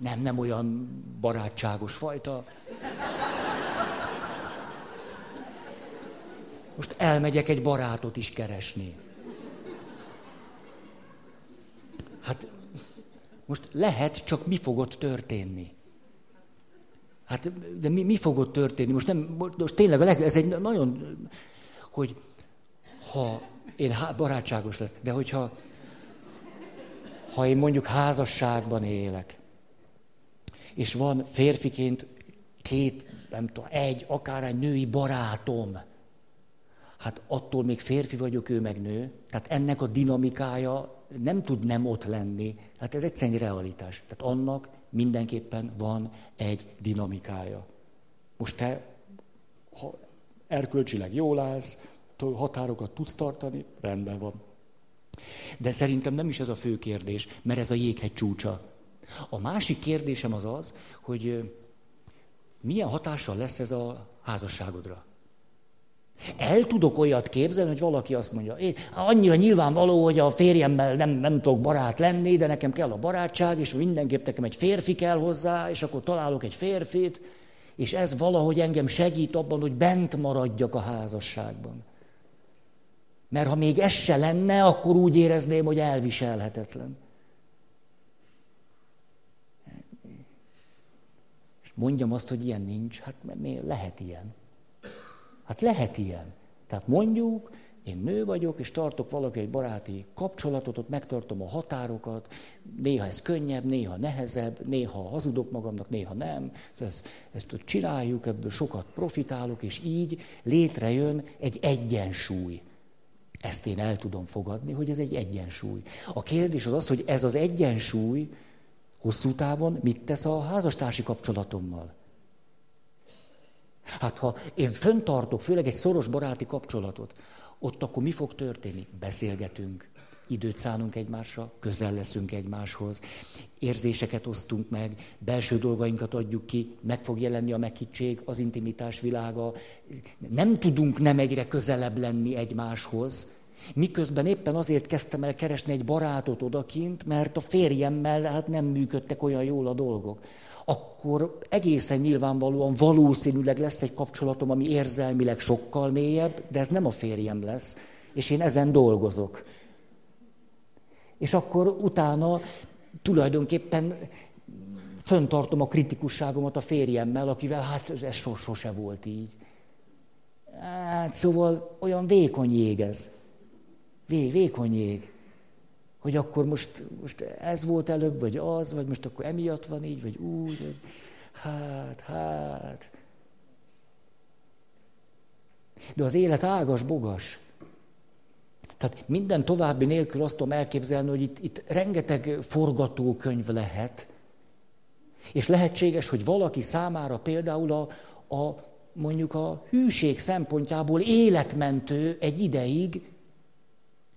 Nem, nem olyan barátságos fajta. Most elmegyek egy barátot is keresni. Hát most lehet, csak mi fog ott történni? Hát, de mi, mi fog ott történni? Most, nem, most tényleg a leg, ez egy nagyon, hogy ha én barátságos lesz, de hogyha ha én mondjuk házasságban élek, és van férfiként két, nem tudom, egy, akár egy női barátom, hát attól még férfi vagyok, ő meg nő, tehát ennek a dinamikája nem tud nem ott lenni. Hát ez egyszerűen realitás. Tehát annak mindenképpen van egy dinamikája. Most te, ha erkölcsileg jól állsz, határokat tudsz tartani, rendben van. De szerintem nem is ez a fő kérdés, mert ez a jéghegy csúcsa. A másik kérdésem az az, hogy milyen hatással lesz ez a házasságodra. El tudok olyat képzelni, hogy valaki azt mondja, én annyira nyilvánvaló, hogy a férjemmel nem, nem tudok barát lenni, de nekem kell a barátság, és mindenképp nekem egy férfi kell hozzá, és akkor találok egy férfit, és ez valahogy engem segít abban, hogy bent maradjak a házasságban. Mert ha még ez se lenne, akkor úgy érezném, hogy elviselhetetlen. Mondjam azt, hogy ilyen nincs, hát miért lehet ilyen? Hát lehet ilyen. Tehát mondjuk, én nő vagyok, és tartok valaki egy baráti kapcsolatot, ott megtartom a határokat, néha ez könnyebb, néha nehezebb, néha hazudok magamnak, néha nem. Ezt, ezt csináljuk, ebből sokat profitálok, és így létrejön egy egyensúly. Ezt én el tudom fogadni, hogy ez egy egyensúly. A kérdés az az, hogy ez az egyensúly hosszú távon mit tesz a házastársi kapcsolatommal. Hát ha én föntartok, főleg egy szoros baráti kapcsolatot, ott akkor mi fog történni? Beszélgetünk, időt szánunk egymásra, közel leszünk egymáshoz, érzéseket osztunk meg, belső dolgainkat adjuk ki, meg fog jelenni a meghittség, az intimitás világa. Nem tudunk nem egyre közelebb lenni egymáshoz, Miközben éppen azért kezdtem el keresni egy barátot odakint, mert a férjemmel hát nem működtek olyan jól a dolgok akkor egészen nyilvánvalóan valószínűleg lesz egy kapcsolatom, ami érzelmileg sokkal mélyebb, de ez nem a férjem lesz, és én ezen dolgozok. És akkor utána tulajdonképpen föntartom a kritikusságomat a férjemmel, akivel hát ez sose volt így. Hát szóval olyan vékony jég ez. Vé, vékony jég hogy akkor most, most ez volt előbb, vagy az, vagy most akkor emiatt van így, vagy úgy, vagy hát, hát. De az élet ágas, bogas. Tehát minden további nélkül azt tudom elképzelni, hogy itt, itt rengeteg forgatókönyv lehet, és lehetséges, hogy valaki számára például a, a mondjuk a hűség szempontjából életmentő egy ideig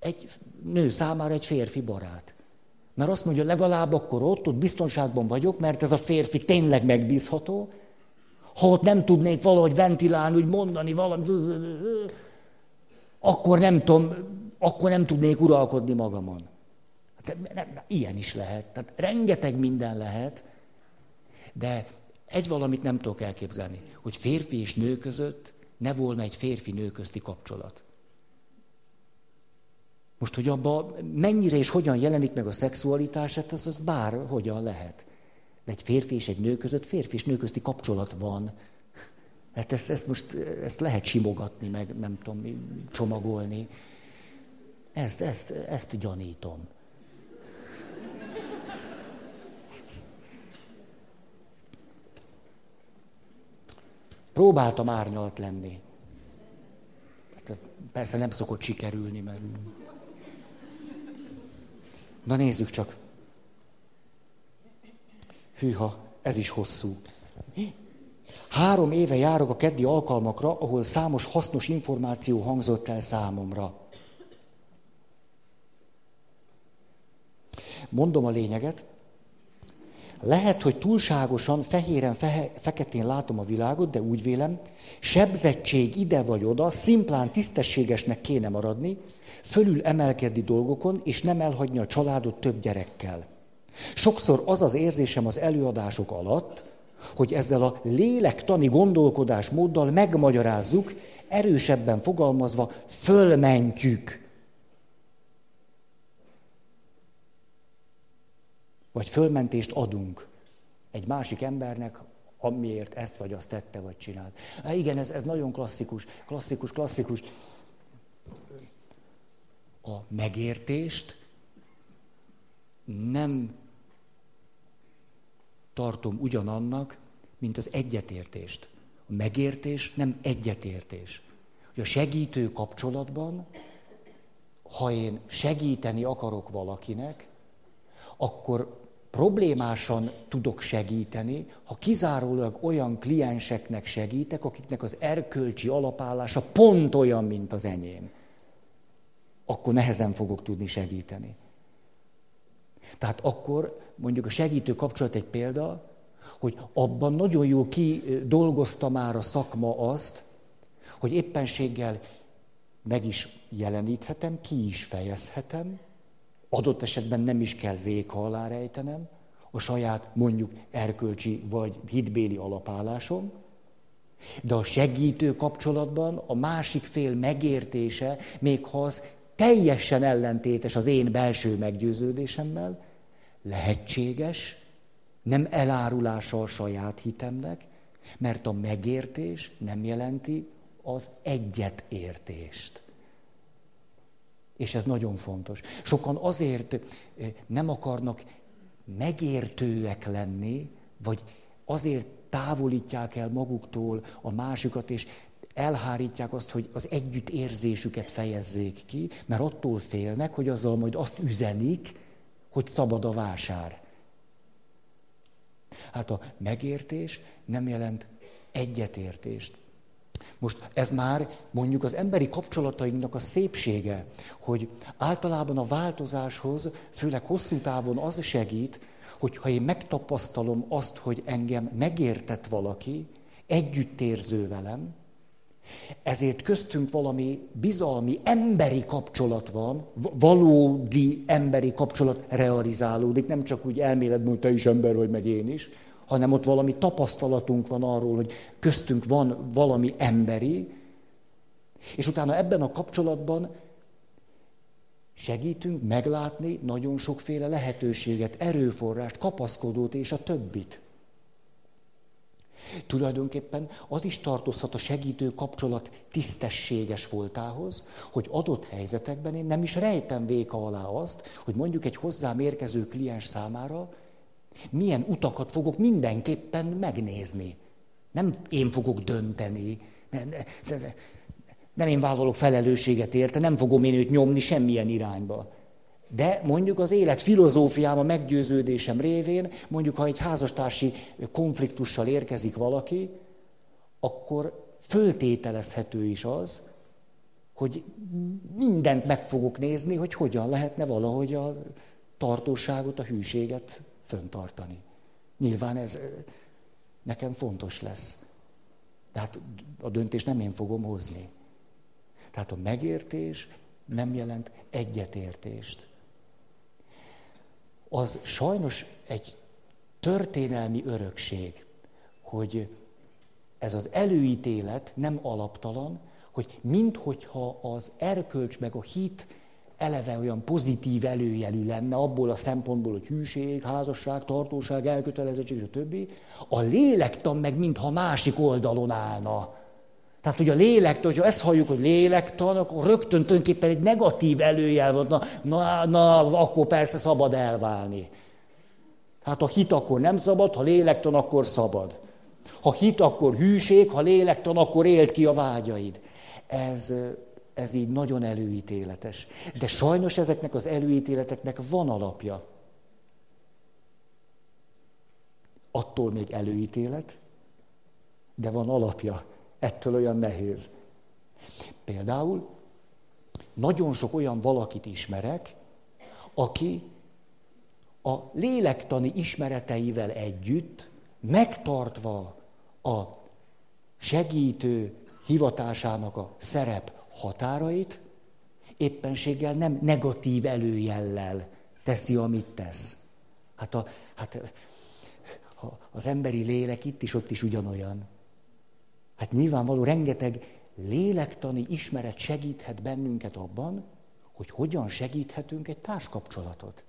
egy nő számára egy férfi barát. Mert azt mondja, legalább akkor ott, ott biztonságban vagyok, mert ez a férfi tényleg megbízható. Ha ott nem tudnék valahogy ventilálni, úgy mondani valamit, akkor nem tudom, akkor nem tudnék uralkodni magamon. Hát nem, ilyen is lehet. Tehát rengeteg minden lehet, de egy valamit nem tudok elképzelni, hogy férfi és nő között ne volna egy férfi-nő közti kapcsolat. Most, hogy abban mennyire és hogyan jelenik meg a szexualitás, hát az, az bár hogyan lehet. Egy férfi és egy nő között férfi és nő közti kapcsolat van. Hát ezt, ezt most ezt lehet simogatni, meg nem tudom, csomagolni. Ezt, ezt, ezt gyanítom. Próbáltam árnyalt lenni. Hát, persze nem szokott sikerülni, mert... Na nézzük csak. Hűha, ez is hosszú. Három éve járok a keddi alkalmakra, ahol számos hasznos információ hangzott el számomra. Mondom a lényeget. Lehet, hogy túlságosan fehéren, fehe, feketén látom a világot, de úgy vélem, sebzettség ide vagy oda, szimplán tisztességesnek kéne maradni, fölül emelkedni dolgokon, és nem elhagyni a családot több gyerekkel. Sokszor az az érzésem az előadások alatt, hogy ezzel a lélektani gondolkodásmóddal megmagyarázzuk, erősebben fogalmazva, fölmentjük. Vagy fölmentést adunk egy másik embernek, amiért ezt vagy azt tette, vagy csinált. Há, igen, ez, ez nagyon klasszikus, klasszikus, klasszikus. A megértést nem tartom ugyanannak, mint az egyetértést. A megértés nem egyetértés. Hogy a segítő kapcsolatban, ha én segíteni akarok valakinek, akkor problémásan tudok segíteni, ha kizárólag olyan klienseknek segítek, akiknek az erkölcsi alapállása pont olyan, mint az enyém. Akkor nehezen fogok tudni segíteni. Tehát akkor mondjuk a segítő kapcsolat egy példa, hogy abban nagyon jól kidolgozta már a szakma azt, hogy éppenséggel meg is jeleníthetem, ki is fejezhetem, adott esetben nem is kell véka alá rejtenem, a saját mondjuk erkölcsi vagy hitbéli alapállásom, de a segítő kapcsolatban a másik fél megértése, még ha az teljesen ellentétes az én belső meggyőződésemmel, lehetséges, nem elárulása a saját hitemnek, mert a megértés nem jelenti az egyetértést. És ez nagyon fontos. Sokan azért eh, nem akarnak megértőek lenni, vagy azért távolítják el maguktól a másikat, és elhárítják azt, hogy az együttérzésüket fejezzék ki, mert attól félnek, hogy azzal majd azt üzenik, hogy szabad a vásár. Hát a megértés nem jelent egyetértést. Most ez már mondjuk az emberi kapcsolatainknak a szépsége, hogy általában a változáshoz, főleg hosszú távon az segít, hogy ha én megtapasztalom azt, hogy engem megértett valaki, együttérző velem, ezért köztünk valami bizalmi, emberi kapcsolat van, valódi emberi kapcsolat realizálódik, nem csak úgy elméletben, te is ember vagy, meg én is, hanem ott valami tapasztalatunk van arról, hogy köztünk van valami emberi, és utána ebben a kapcsolatban segítünk meglátni nagyon sokféle lehetőséget, erőforrást, kapaszkodót és a többit. Tulajdonképpen az is tartozhat a segítő kapcsolat tisztességes voltához, hogy adott helyzetekben én nem is rejtem véka alá azt, hogy mondjuk egy hozzám érkező kliens számára milyen utakat fogok mindenképpen megnézni. Nem én fogok dönteni, nem, nem én vállalok felelősséget érte, nem fogom én őt nyomni semmilyen irányba. De mondjuk az élet filozófiáma meggyőződésem révén, mondjuk ha egy házastársi konfliktussal érkezik valaki, akkor föltételezhető is az, hogy mindent meg fogok nézni, hogy hogyan lehetne valahogy a tartóságot, a hűséget föntartani. Nyilván ez nekem fontos lesz. De hát a döntést nem én fogom hozni. Tehát a megértés nem jelent egyetértést. Az sajnos egy történelmi örökség, hogy ez az előítélet nem alaptalan, hogy minthogyha az erkölcs meg a hit eleve olyan pozitív előjelű lenne abból a szempontból, hogy hűség, házasság, tartóság, elkötelezettség és a többi, a lélektan meg mintha másik oldalon állna. Tehát, hogy a lélektan, hogyha ezt halljuk, hogy lélektan, akkor rögtön tulajdonképpen egy negatív előjel van, na, na, na, akkor persze szabad elválni. Hát ha hit, akkor nem szabad, ha lélektan, akkor szabad. Ha hit, akkor hűség, ha lélektan, akkor élt ki a vágyaid. Ez, ez így nagyon előítéletes. De sajnos ezeknek az előítéleteknek van alapja. Attól még előítélet, de van alapja. Ettől olyan nehéz. Például nagyon sok olyan valakit ismerek, aki a lélektani ismereteivel együtt, megtartva a segítő hivatásának a szerep határait, éppenséggel nem negatív előjellel teszi, amit tesz. Hát, a, hát az emberi lélek itt is, ott is ugyanolyan. Hát nyilvánvaló rengeteg lélektani ismeret segíthet bennünket abban, hogy hogyan segíthetünk egy társkapcsolatot.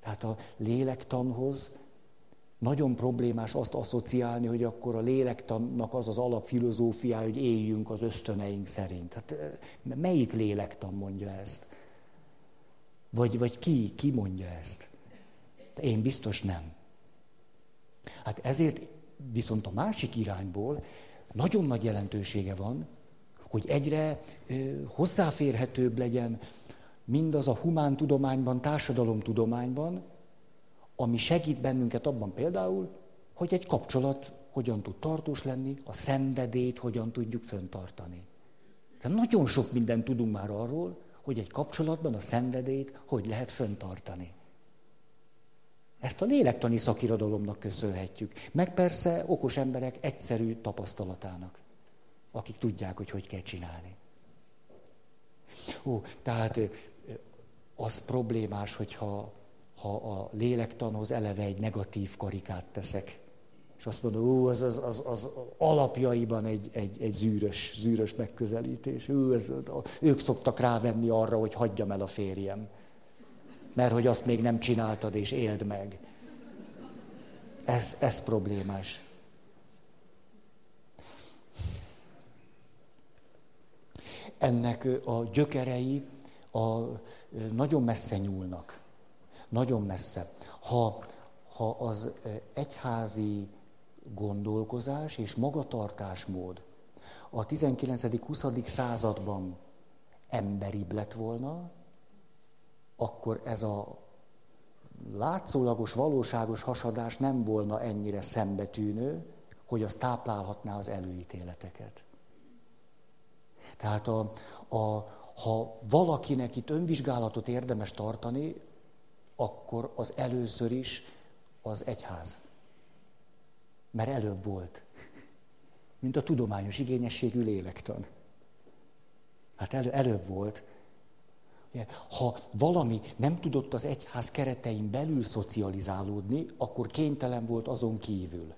Tehát a lélektanhoz nagyon problémás azt asszociálni, hogy akkor a lélektannak az az alapfilozófiája, hogy éljünk az ösztöneink szerint. Hát melyik lélektan mondja ezt? Vagy, vagy ki, ki mondja ezt? Én biztos nem. Hát ezért viszont a másik irányból nagyon nagy jelentősége van, hogy egyre hozzáférhetőbb legyen mindaz a humántudományban, társadalomtudományban, ami segít bennünket abban például, hogy egy kapcsolat hogyan tud tartós lenni, a szenvedélyt hogyan tudjuk föntartani. Tehát nagyon sok mindent tudunk már arról, hogy egy kapcsolatban a szenvedélyt hogy lehet föntartani. Ezt a lélektani szakirodalomnak köszönhetjük. Meg persze okos emberek egyszerű tapasztalatának, akik tudják, hogy hogy kell csinálni. Ó, tehát az problémás, hogyha ha a lélektanhoz eleve egy negatív karikát teszek. És azt mondom, ó, az, az, az, az alapjaiban egy, egy, egy zűrös, zűrös megközelítés. Ó, ez, ők szoktak rávenni arra, hogy hagyjam el a férjem. Mert hogy azt még nem csináltad, és éld meg. Ez, ez problémás. Ennek a gyökerei a, nagyon messze nyúlnak nagyon messze. Ha, ha az egyházi gondolkozás és magatartásmód a 19.-20. században emberibb lett volna, akkor ez a látszólagos, valóságos hasadás nem volna ennyire szembetűnő, hogy az táplálhatná az előítéleteket. Tehát a, a, ha valakinek itt önvizsgálatot érdemes tartani, akkor az először is az egyház. Mert előbb volt, mint a tudományos igényességű lélektan. Hát elő, előbb volt. Ha valami nem tudott az egyház keretein belül szocializálódni, akkor kénytelen volt azon kívül.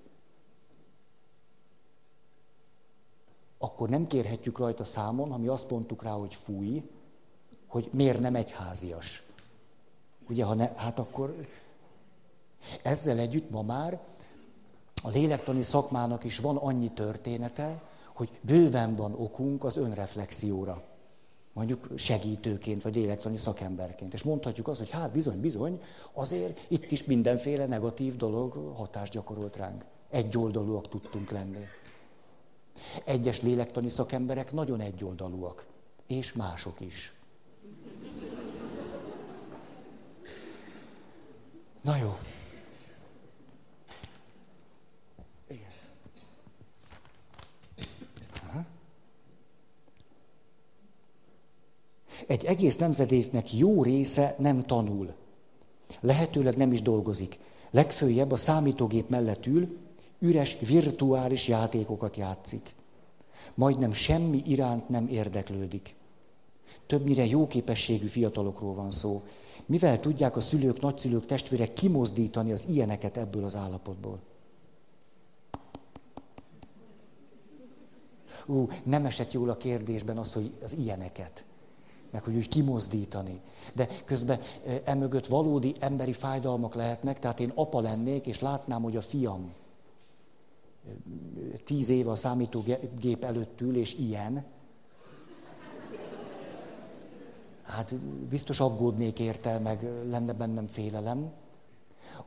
Akkor nem kérhetjük rajta számon, ha mi azt mondtuk rá, hogy fúj, hogy miért nem egyházias. Ugye, ha ne, hát akkor ezzel együtt ma már a lélektani szakmának is van annyi története, hogy bőven van okunk az önreflexióra. Mondjuk segítőként, vagy lélektani szakemberként. És mondhatjuk azt, hogy hát bizony, bizony, azért itt is mindenféle negatív dolog hatást gyakorolt ránk. Egyoldalúak tudtunk lenni. Egyes lélektani szakemberek nagyon egyoldalúak, és mások is. Na jó. Egy egész nemzedéknek jó része nem tanul. lehetőleg nem is dolgozik. Legfőjebb a számítógép mellett ül, üres virtuális játékokat játszik. Majdnem semmi iránt nem érdeklődik. Többnyire jó képességű fiatalokról van szó. Mivel tudják a szülők, nagyszülők, testvérek kimozdítani az ilyeneket ebből az állapotból? Ú, nem esett jól a kérdésben az, hogy az ilyeneket meg hogy úgy kimozdítani. De közben emögött valódi emberi fájdalmak lehetnek, tehát én apa lennék, és látnám, hogy a fiam tíz éve a számítógép előtt ül, és ilyen. Hát biztos aggódnék érte, meg lenne bennem félelem.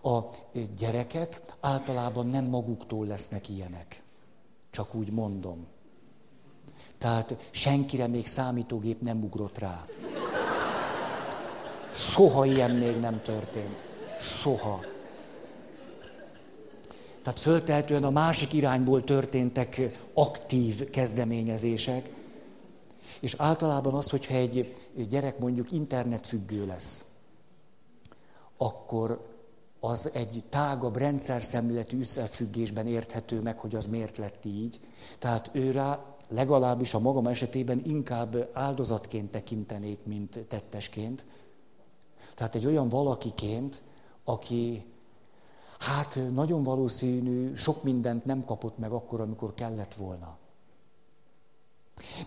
A gyerekek általában nem maguktól lesznek ilyenek. Csak úgy mondom. Tehát senkire még számítógép nem ugrott rá. Soha ilyen még nem történt. Soha. Tehát föltehetően a másik irányból történtek aktív kezdeményezések. És általában az, hogyha egy gyerek mondjuk internetfüggő lesz, akkor az egy tágabb rendszer szemléletű összefüggésben érthető meg, hogy az miért lett így. Tehát ő rá legalábbis a magam esetében inkább áldozatként tekintenék, mint tettesként. Tehát egy olyan valakiként, aki hát nagyon valószínű sok mindent nem kapott meg akkor, amikor kellett volna.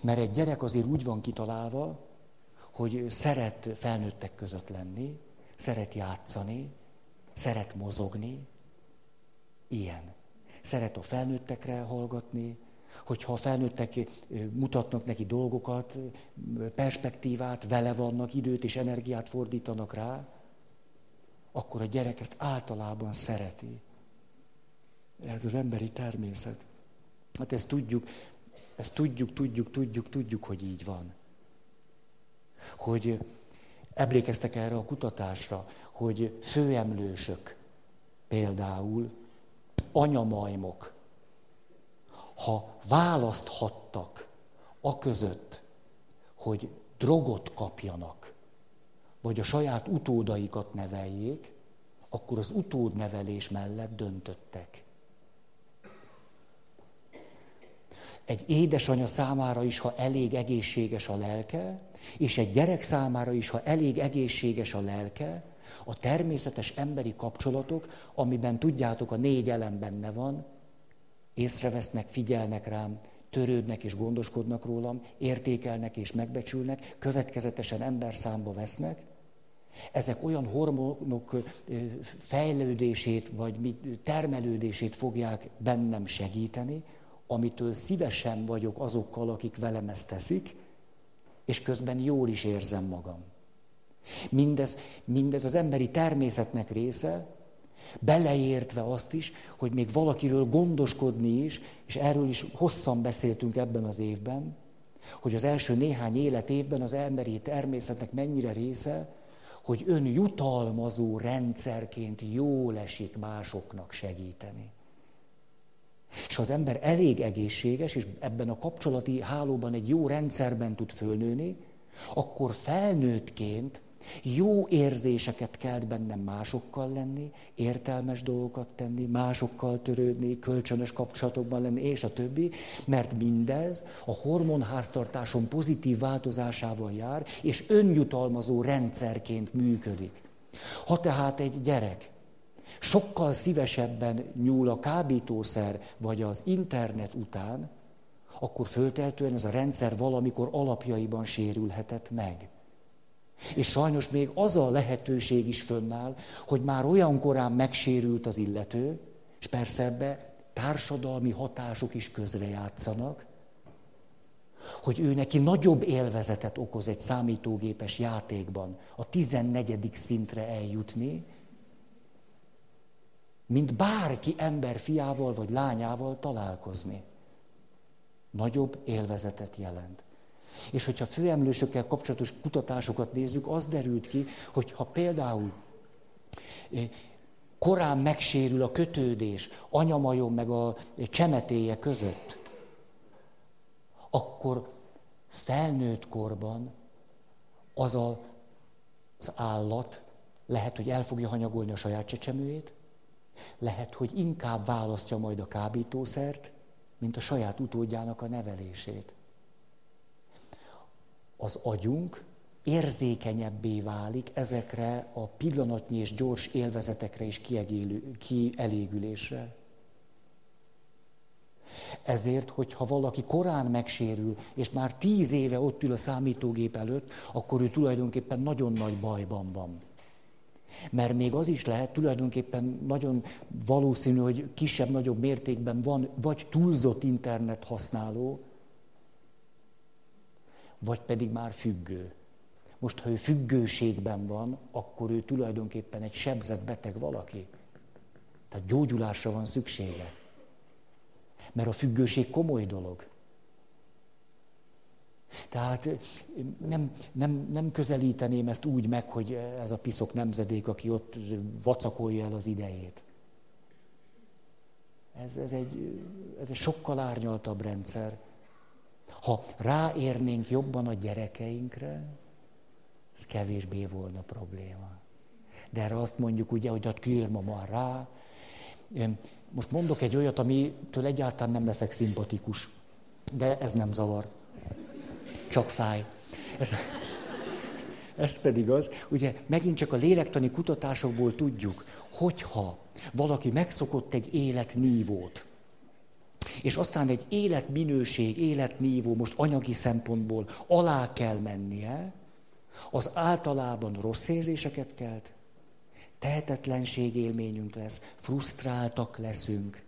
Mert egy gyerek azért úgy van kitalálva, hogy szeret felnőttek között lenni, szeret játszani, szeret mozogni, ilyen. Szeret a felnőttekre hallgatni, hogyha a felnőttek mutatnak neki dolgokat, perspektívát, vele vannak, időt és energiát fordítanak rá, akkor a gyerek ezt általában szereti. Ez az emberi természet. Hát ezt tudjuk, ezt tudjuk, tudjuk, tudjuk, tudjuk, hogy így van. Hogy emlékeztek erre a kutatásra, hogy főemlősök például anyamajmok, ha választhattak a között, hogy drogot kapjanak, vagy a saját utódaikat neveljék, akkor az utódnevelés mellett döntöttek. Egy édesanya számára is, ha elég egészséges a lelke, és egy gyerek számára is, ha elég egészséges a lelke, a természetes emberi kapcsolatok, amiben tudjátok, a négy elem benne van, észrevesznek, figyelnek rám, törődnek és gondoskodnak rólam, értékelnek és megbecsülnek, következetesen ember számba vesznek, ezek olyan hormonok fejlődését vagy termelődését fogják bennem segíteni, amitől szívesen vagyok azokkal, akik velem ezt teszik, és közben jól is érzem magam. Mindez, mindez az emberi természetnek része, Beleértve azt is, hogy még valakiről gondoskodni is, és erről is hosszan beszéltünk ebben az évben, hogy az első néhány életévben az emberi természetnek mennyire része, hogy ön jutalmazó rendszerként jól esik másoknak segíteni. És ha az ember elég egészséges, és ebben a kapcsolati hálóban egy jó rendszerben tud fölnőni, akkor felnőttként jó érzéseket kelt bennem másokkal lenni, értelmes dolgokat tenni, másokkal törődni, kölcsönös kapcsolatokban lenni, és a többi, mert mindez a hormonháztartáson pozitív változásával jár, és önjutalmazó rendszerként működik. Ha tehát egy gyerek sokkal szívesebben nyúl a kábítószer vagy az internet után, akkor föltehetően ez a rendszer valamikor alapjaiban sérülhetett meg. És sajnos még az a lehetőség is fönnáll, hogy már olyan korán megsérült az illető, és persze ebbe társadalmi hatások is közrejátszanak, hogy ő neki nagyobb élvezetet okoz egy számítógépes játékban a 14. szintre eljutni, mint bárki ember fiával vagy lányával találkozni. Nagyobb élvezetet jelent. És hogyha főemlősökkel kapcsolatos kutatásokat nézzük, az derült ki, hogy ha például eh, korán megsérül a kötődés anyamajon meg a csemetéje között, akkor felnőtt korban az a, az állat Lehet, hogy el fogja hanyagolni a saját csecsemőjét, lehet, hogy inkább választja majd a kábítószert, mint a saját utódjának a nevelését. Az agyunk érzékenyebbé válik ezekre a pillanatnyi és gyors élvezetekre és kielégülésre. Ezért, hogyha valaki korán megsérül, és már tíz éve ott ül a számítógép előtt, akkor ő tulajdonképpen nagyon nagy bajban van. Mert még az is lehet, tulajdonképpen nagyon valószínű, hogy kisebb-nagyobb mértékben van vagy túlzott internet használó, vagy pedig már függő. Most, ha ő függőségben van, akkor ő tulajdonképpen egy sebzett beteg valaki. Tehát gyógyulásra van szüksége. Mert a függőség komoly dolog. Tehát nem, nem, nem közelíteném ezt úgy meg, hogy ez a piszok nemzedék, aki ott vacakolja el az idejét. Ez, ez, egy, ez egy sokkal árnyaltabb rendszer. Ha ráérnénk jobban a gyerekeinkre, ez kevésbé volna probléma. De erre azt mondjuk ugye, hogy hát kiírma már rá. Most mondok egy olyat, amitől egyáltalán nem leszek szimpatikus. De ez nem zavar. Csak fáj. Ez, ez pedig az, ugye megint csak a lélektani kutatásokból tudjuk, hogyha valaki megszokott egy életnívót, és aztán egy életminőség, életnívó most anyagi szempontból alá kell mennie, az általában rossz érzéseket kelt, tehetetlenség élményünk lesz, frusztráltak leszünk,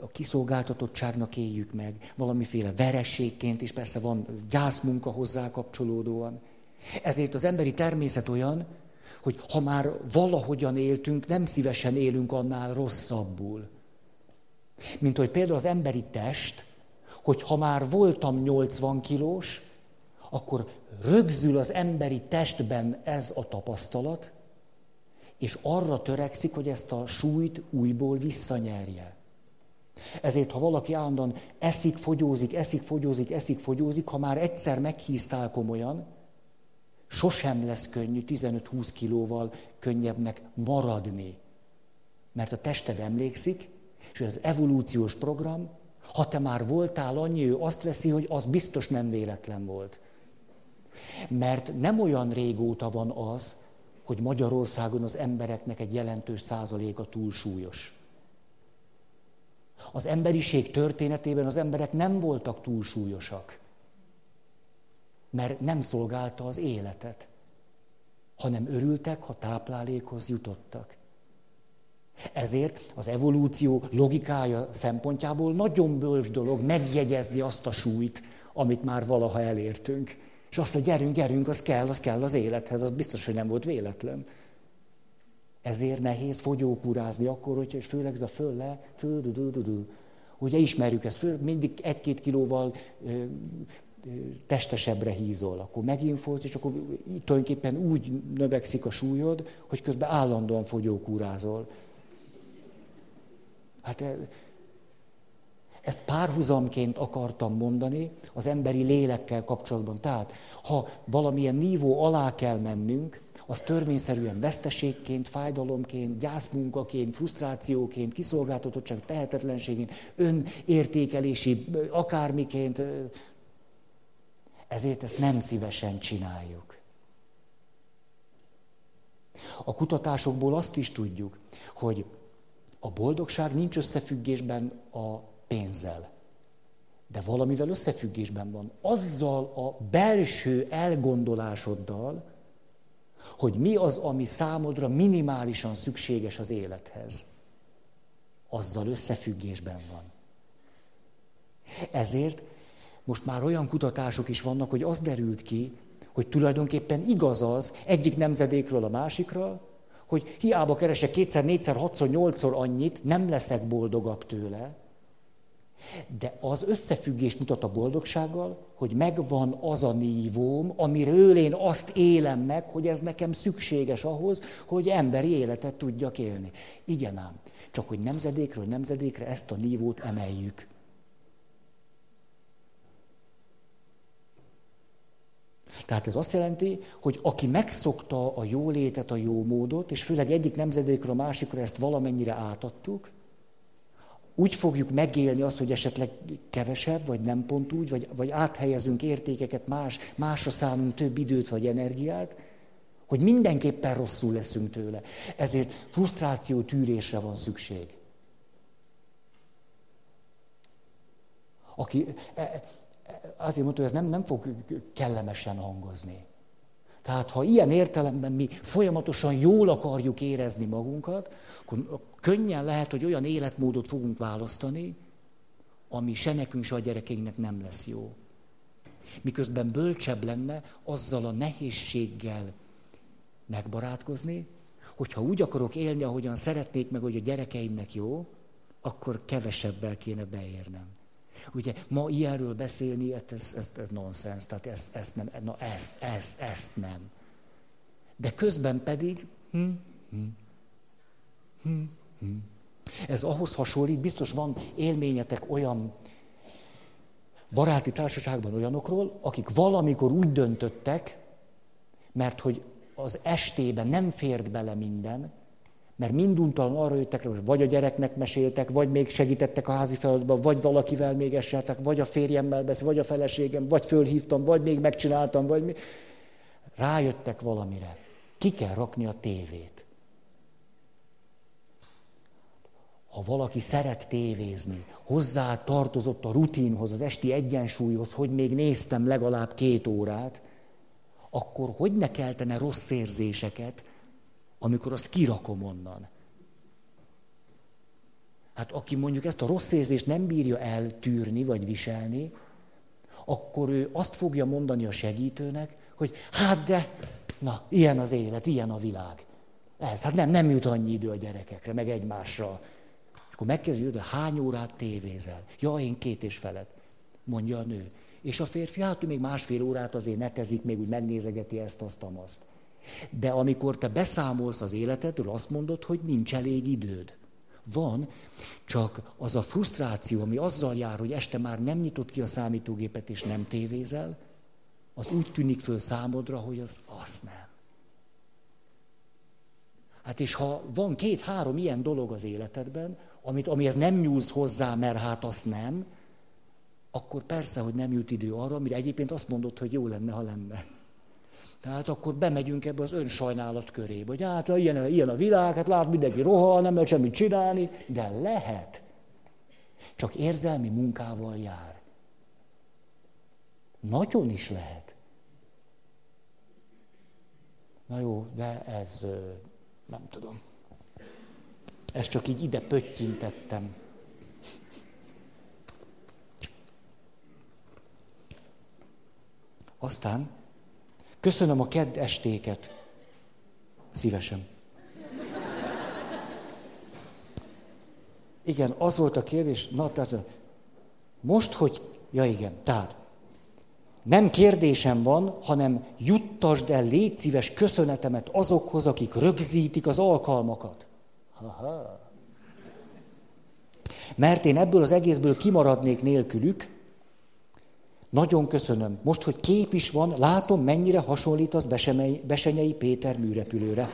a kiszolgáltatottságnak éljük meg, valamiféle verességként is, persze van gyászmunka hozzá kapcsolódóan. Ezért az emberi természet olyan, hogy ha már valahogyan éltünk, nem szívesen élünk annál rosszabbul. Mint hogy például az emberi test, hogy ha már voltam 80 kilós, akkor rögzül az emberi testben ez a tapasztalat, és arra törekszik, hogy ezt a súlyt újból visszanyerje. Ezért, ha valaki állandóan eszik, fogyózik, eszik, fogyózik, eszik, fogyózik, ha már egyszer meghíztál komolyan, sosem lesz könnyű 15-20 kilóval könnyebbnek maradni. Mert a tested emlékszik, és az evolúciós program, ha te már voltál annyi, ő azt veszi, hogy az biztos nem véletlen volt. Mert nem olyan régóta van az, hogy Magyarországon az embereknek egy jelentős százaléka túlsúlyos. Az emberiség történetében az emberek nem voltak túlsúlyosak, mert nem szolgálta az életet, hanem örültek, ha táplálékhoz jutottak. Ezért az evolúció logikája szempontjából nagyon bölcs dolog megjegyezni azt a súlyt, amit már valaha elértünk. És azt, hogy gyerünk, gyerünk, az kell, az kell az élethez, az biztos, hogy nem volt véletlen. Ezért nehéz fogyókúrázni akkor, hogyha és főleg ez a fölle, ugye ismerjük ezt, föl, mindig egy-két kilóval ö, ö, testesebbre hízol, akkor megint fogsz, és akkor tulajdonképpen úgy növekszik a súlyod, hogy közben állandóan fogyókúrázol. Hát ezt párhuzamként akartam mondani az emberi lélekkel kapcsolatban. Tehát, ha valamilyen nívó alá kell mennünk, az törvényszerűen veszteségként, fájdalomként, gyászmunkaként, frusztrációként, kiszolgáltatottság, tehetetlenségként, önértékelési, akármiként. Ezért ezt nem szívesen csináljuk. A kutatásokból azt is tudjuk, hogy a boldogság nincs összefüggésben a pénzzel. De valamivel összefüggésben van. Azzal a belső elgondolásoddal, hogy mi az, ami számodra minimálisan szükséges az élethez. Azzal összefüggésben van. Ezért most már olyan kutatások is vannak, hogy az derült ki, hogy tulajdonképpen igaz az egyik nemzedékről a másikra, hogy hiába keresek kétszer, négyszer, hatszor, nyolcszor annyit, nem leszek boldogabb tőle, de az összefüggés mutat a boldogsággal, hogy megvan az a nívóm, amiről én azt élem meg, hogy ez nekem szükséges ahhoz, hogy emberi életet tudjak élni. Igen ám, csak hogy nemzedékről nemzedékre ezt a nívót emeljük. Tehát ez azt jelenti, hogy aki megszokta a jólétet, a jó módot, és főleg egyik nemzedékről a másikra ezt valamennyire átadtuk, úgy fogjuk megélni azt, hogy esetleg kevesebb, vagy nem pont úgy, vagy, vagy áthelyezünk értékeket más, másra szánunk több időt vagy energiát, hogy mindenképpen rosszul leszünk tőle. Ezért frusztráció tűrésre van szükség. Aki, e, azért mondta, hogy ez nem, nem fog kellemesen hangozni. Tehát ha ilyen értelemben mi folyamatosan jól akarjuk érezni magunkat, akkor könnyen lehet, hogy olyan életmódot fogunk választani, ami se nekünk, se a gyerekeinknek nem lesz jó. Miközben bölcsebb lenne azzal a nehézséggel megbarátkozni, hogyha úgy akarok élni, ahogyan szeretnék meg, hogy a gyerekeimnek jó, akkor kevesebbel kéne beérnem. Ugye ma ilyenről beszélni, hát ez, ez, ez nonsens, tehát ezt, ezt nem, na ezt, ezt, ezt nem. De közben pedig, hm, hm, hm, hm. ez ahhoz hasonlít, biztos van élményetek olyan baráti társaságban olyanokról, akik valamikor úgy döntöttek, mert hogy az estében nem fért bele minden, mert minduntalan arra jöttek hogy vagy a gyereknek meséltek, vagy még segítettek a házi feladatban, vagy valakivel még eseltek, vagy a férjemmel beszél, vagy a feleségem, vagy fölhívtam, vagy még megcsináltam, vagy mi. Rájöttek valamire. Ki kell rakni a tévét. Ha valaki szeret tévézni, hozzá tartozott a rutinhoz, az esti egyensúlyhoz, hogy még néztem legalább két órát, akkor hogy ne keltene rossz érzéseket, amikor azt kirakom onnan. Hát aki mondjuk ezt a rossz érzést nem bírja eltűrni vagy viselni, akkor ő azt fogja mondani a segítőnek, hogy hát de, na, ilyen az élet, ilyen a világ. Ez, hát nem, nem jut annyi idő a gyerekekre, meg egymásra. És akkor megkérdezi, hogy hány órát tévézel? Ja, én két és felet, mondja a nő. És a férfi, hát ő még másfél órát azért netezik, még úgy megnézegeti ezt, azt, azt. De amikor te beszámolsz az életedről, azt mondod, hogy nincs elég időd. Van, csak az a frusztráció, ami azzal jár, hogy este már nem nyitott ki a számítógépet és nem tévézel, az úgy tűnik föl számodra, hogy az az nem. Hát és ha van két-három ilyen dolog az életedben, amit, amihez nem nyúlsz hozzá, mert hát azt nem, akkor persze, hogy nem jut idő arra, amire egyébként azt mondod, hogy jó lenne, ha lenne. Tehát akkor bemegyünk ebbe az önsajnálat körébe, hogy hát ilyen, ilyen a világ, hát lát mindenki rohal, nem lehet semmit csinálni, de lehet. Csak érzelmi munkával jár. Nagyon is lehet. Na jó, de ez nem tudom. Ezt csak így ide pöttyintettem. Aztán Köszönöm a kedd estéket. Szívesen. Igen, az volt a kérdés, na, tehát most, hogy, ja igen, tehát nem kérdésem van, hanem juttasd el, légy szíves köszönetemet azokhoz, akik rögzítik az alkalmakat. Aha. Mert én ebből az egészből kimaradnék nélkülük, nagyon köszönöm. Most, hogy kép is van, látom, mennyire hasonlít az Besenyei, Besenyei Péter műrepülőre.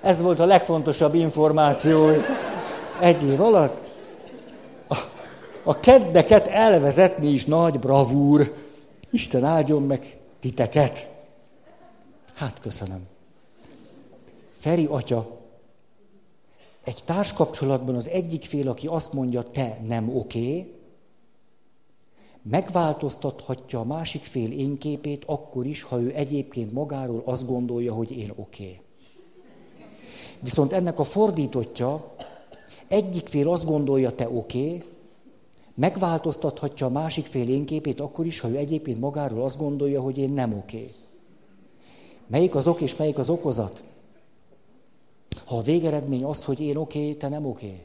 Ez volt a legfontosabb információ egy év alatt. A, a keddeket elvezetni is nagy bravúr. Isten áldjon meg titeket. Hát köszönöm. Feri atya, egy társkapcsolatban az egyik fél, aki azt mondja, te nem oké, megváltoztathatja a másik fél én képét akkor is, ha ő egyébként magáról azt gondolja, hogy én oké. Viszont ennek a fordítotja, egyik fél azt gondolja, te oké, megváltoztathatja a másik fél én képét akkor is, ha ő egyébként magáról azt gondolja, hogy én nem oké. Melyik az ok és melyik az okozat? Ha a végeredmény az, hogy én oké, okay, te nem oké. Okay.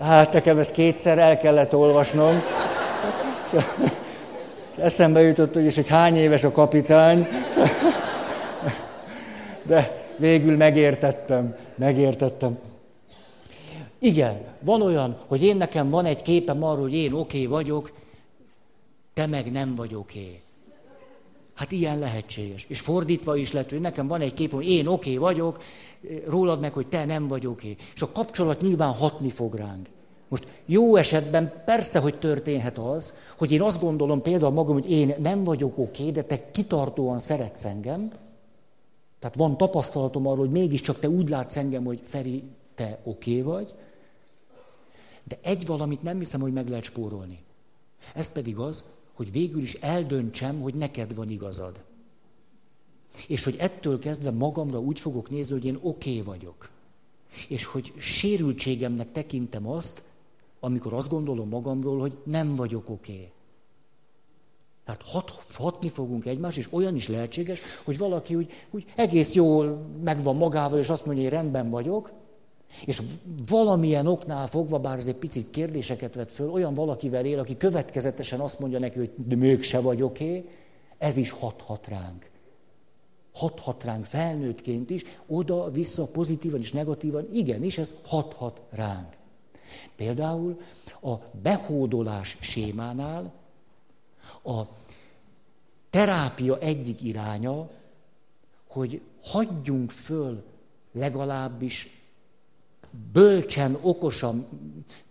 Hát nekem ezt kétszer el kellett olvasnom. eszembe jutott, hogy és hogy hány éves a kapitány. De végül megértettem, megértettem. Igen, van olyan, hogy én nekem van egy képem arról, hogy én oké okay vagyok, te meg nem vagy oké. Hát ilyen lehetséges. És fordítva is lehet, hogy nekem van egy képem, hogy én oké vagyok, rólad meg, hogy te nem vagy oké. És a kapcsolat nyilván hatni fog ránk. Most jó esetben persze, hogy történhet az, hogy én azt gondolom például magam, hogy én nem vagyok oké, de te kitartóan szeretsz engem. Tehát van tapasztalatom arról, hogy mégiscsak te úgy látsz engem, hogy Feri, te oké vagy. De egy valamit nem hiszem, hogy meg lehet spórolni. Ez pedig az, hogy végül is eldöntsem, hogy neked van igazad. És hogy ettől kezdve magamra úgy fogok nézni, hogy én oké okay vagyok. És hogy sérültségemnek tekintem azt, amikor azt gondolom magamról, hogy nem vagyok oké. Okay. Tehát hat, hatni fogunk egymást, és olyan is lehetséges, hogy valaki úgy, úgy egész jól megvan magával, és azt mondja, hogy rendben vagyok, és valamilyen oknál fogva, bár ez egy picit kérdéseket vet föl, olyan valakivel él, aki következetesen azt mondja neki, hogy de mégse vagy oké, ez is hathat ránk. Hathat ránk felnőttként is, oda-vissza, pozitívan és negatívan, igenis, ez hathat ránk. Például a behódolás sémánál a terápia egyik iránya, hogy hagyjunk föl legalábbis bölcsen, okosan,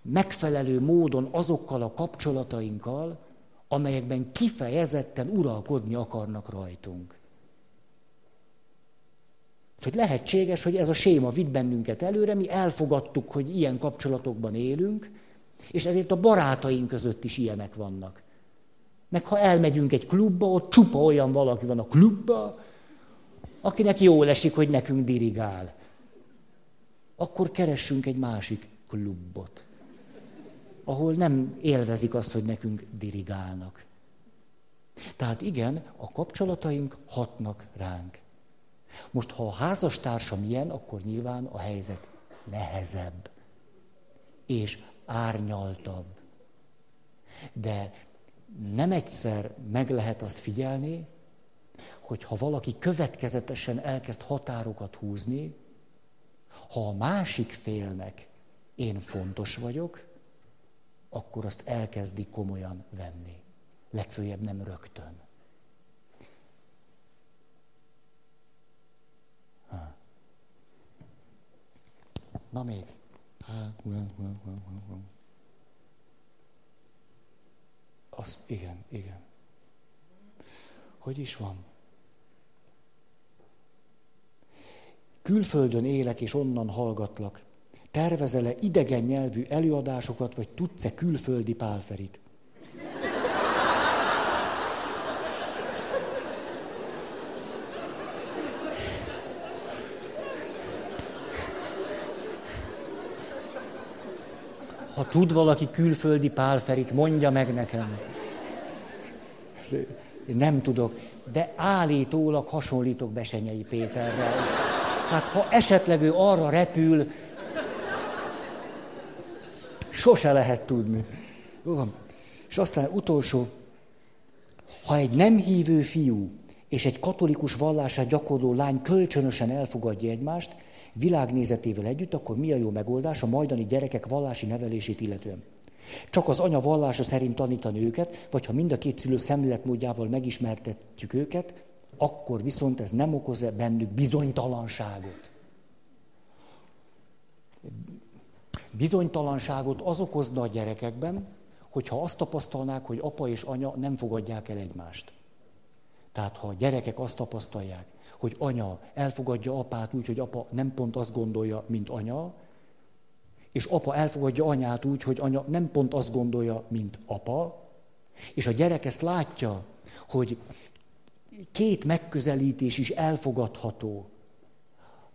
megfelelő módon azokkal a kapcsolatainkkal, amelyekben kifejezetten uralkodni akarnak rajtunk. Hogy lehetséges, hogy ez a séma vitt bennünket előre, mi elfogadtuk, hogy ilyen kapcsolatokban élünk, és ezért a barátaink között is ilyenek vannak. Meg ha elmegyünk egy klubba, ott csupa olyan valaki van a klubba, akinek jól esik, hogy nekünk dirigál akkor keressünk egy másik klubot, ahol nem élvezik azt, hogy nekünk dirigálnak. Tehát igen, a kapcsolataink hatnak ránk. Most, ha a házastársam ilyen, akkor nyilván a helyzet nehezebb és árnyaltabb. De nem egyszer meg lehet azt figyelni, hogy ha valaki következetesen elkezd határokat húzni, ha a másik félnek én fontos vagyok, akkor azt elkezdi komolyan venni. Legfőjebb nem rögtön. Ha. Na még. Az, igen, igen. Hogy is van? Külföldön élek és onnan hallgatlak. Tervezele idegen nyelvű előadásokat, vagy tudsz-e külföldi pálferit? Ha tud valaki külföldi pálferit, mondja meg nekem. Én nem tudok, de állítólag hasonlítok Besenyei Péterrel. Hát ha esetleg ő arra repül, sose lehet tudni. Jó van. És aztán utolsó, ha egy nem hívő fiú és egy katolikus vallását gyakorló lány kölcsönösen elfogadja egymást, világnézetével együtt, akkor mi a jó megoldás a majdani gyerekek vallási nevelését illetően? Csak az anya vallása szerint tanítani őket, vagy ha mind a két szülő szemléletmódjával megismertetjük őket, akkor viszont ez nem okoz-e bennük bizonytalanságot. Bizonytalanságot az okozna a gyerekekben, hogyha azt tapasztalnák, hogy apa és anya nem fogadják el egymást. Tehát ha a gyerekek azt tapasztalják, hogy anya elfogadja apát úgy, hogy apa nem pont azt gondolja, mint anya, és apa elfogadja anyát úgy, hogy anya nem pont azt gondolja, mint apa, és a gyerek ezt látja, hogy két megközelítés is elfogadható.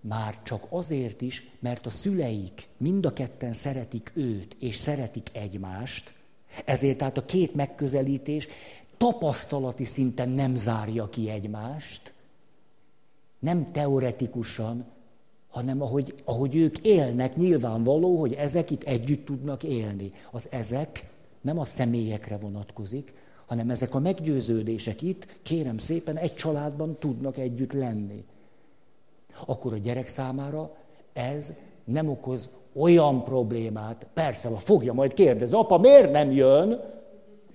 Már csak azért is, mert a szüleik mind a ketten szeretik őt, és szeretik egymást, ezért tehát a két megközelítés tapasztalati szinten nem zárja ki egymást, nem teoretikusan, hanem ahogy, ahogy ők élnek, nyilvánvaló, hogy ezek itt együtt tudnak élni. Az ezek nem a személyekre vonatkozik, hanem ezek a meggyőződések itt, kérem szépen, egy családban tudnak együtt lenni. Akkor a gyerek számára ez nem okoz olyan problémát. Persze, ha fogja majd kérdezni, apa, miért nem jön?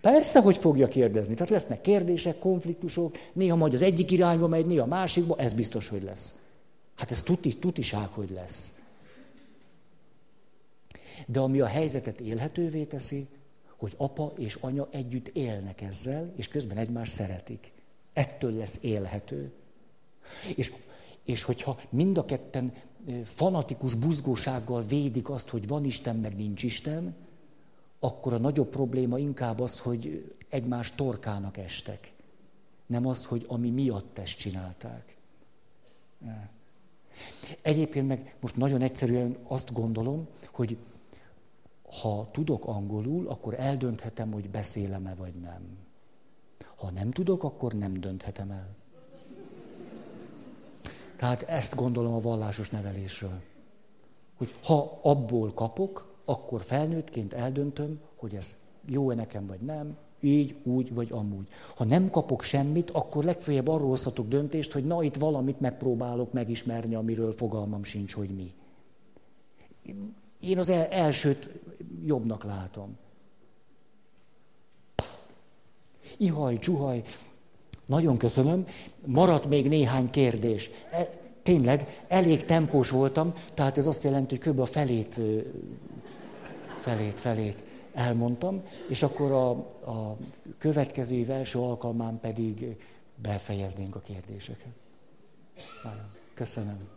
Persze, hogy fogja kérdezni. Tehát lesznek kérdések, konfliktusok, néha majd az egyik irányba megy, néha a másikba, ez biztos, hogy lesz. Hát ez tuti, tutiság, hogy lesz. De ami a helyzetet élhetővé teszi, hogy apa és anya együtt élnek ezzel, és közben egymást szeretik. Ettől lesz élhető. És, és hogyha mind a ketten fanatikus buzgósággal védik azt, hogy van Isten, meg nincs Isten, akkor a nagyobb probléma inkább az, hogy egymás torkának estek. Nem az, hogy ami miatt ezt csinálták. Egyébként meg most nagyon egyszerűen azt gondolom, hogy ha tudok angolul, akkor eldönthetem, hogy beszélem-e vagy nem. Ha nem tudok, akkor nem dönthetem el. Tehát ezt gondolom a vallásos nevelésről. Hogy ha abból kapok, akkor felnőttként eldöntöm, hogy ez jó-e nekem vagy nem, így, úgy vagy amúgy. Ha nem kapok semmit, akkor legfeljebb arról hozhatok döntést, hogy na itt valamit megpróbálok megismerni, amiről fogalmam sincs, hogy mi. Én az elsőt jobbnak látom. Ihaj, csuhaj, nagyon köszönöm. Maradt még néhány kérdés. E, tényleg, elég tempós voltam, tehát ez azt jelenti, hogy kb. a felét, felét, felét elmondtam, és akkor a, a következő év első alkalmán pedig befejeznénk a kérdéseket. Nagyon köszönöm.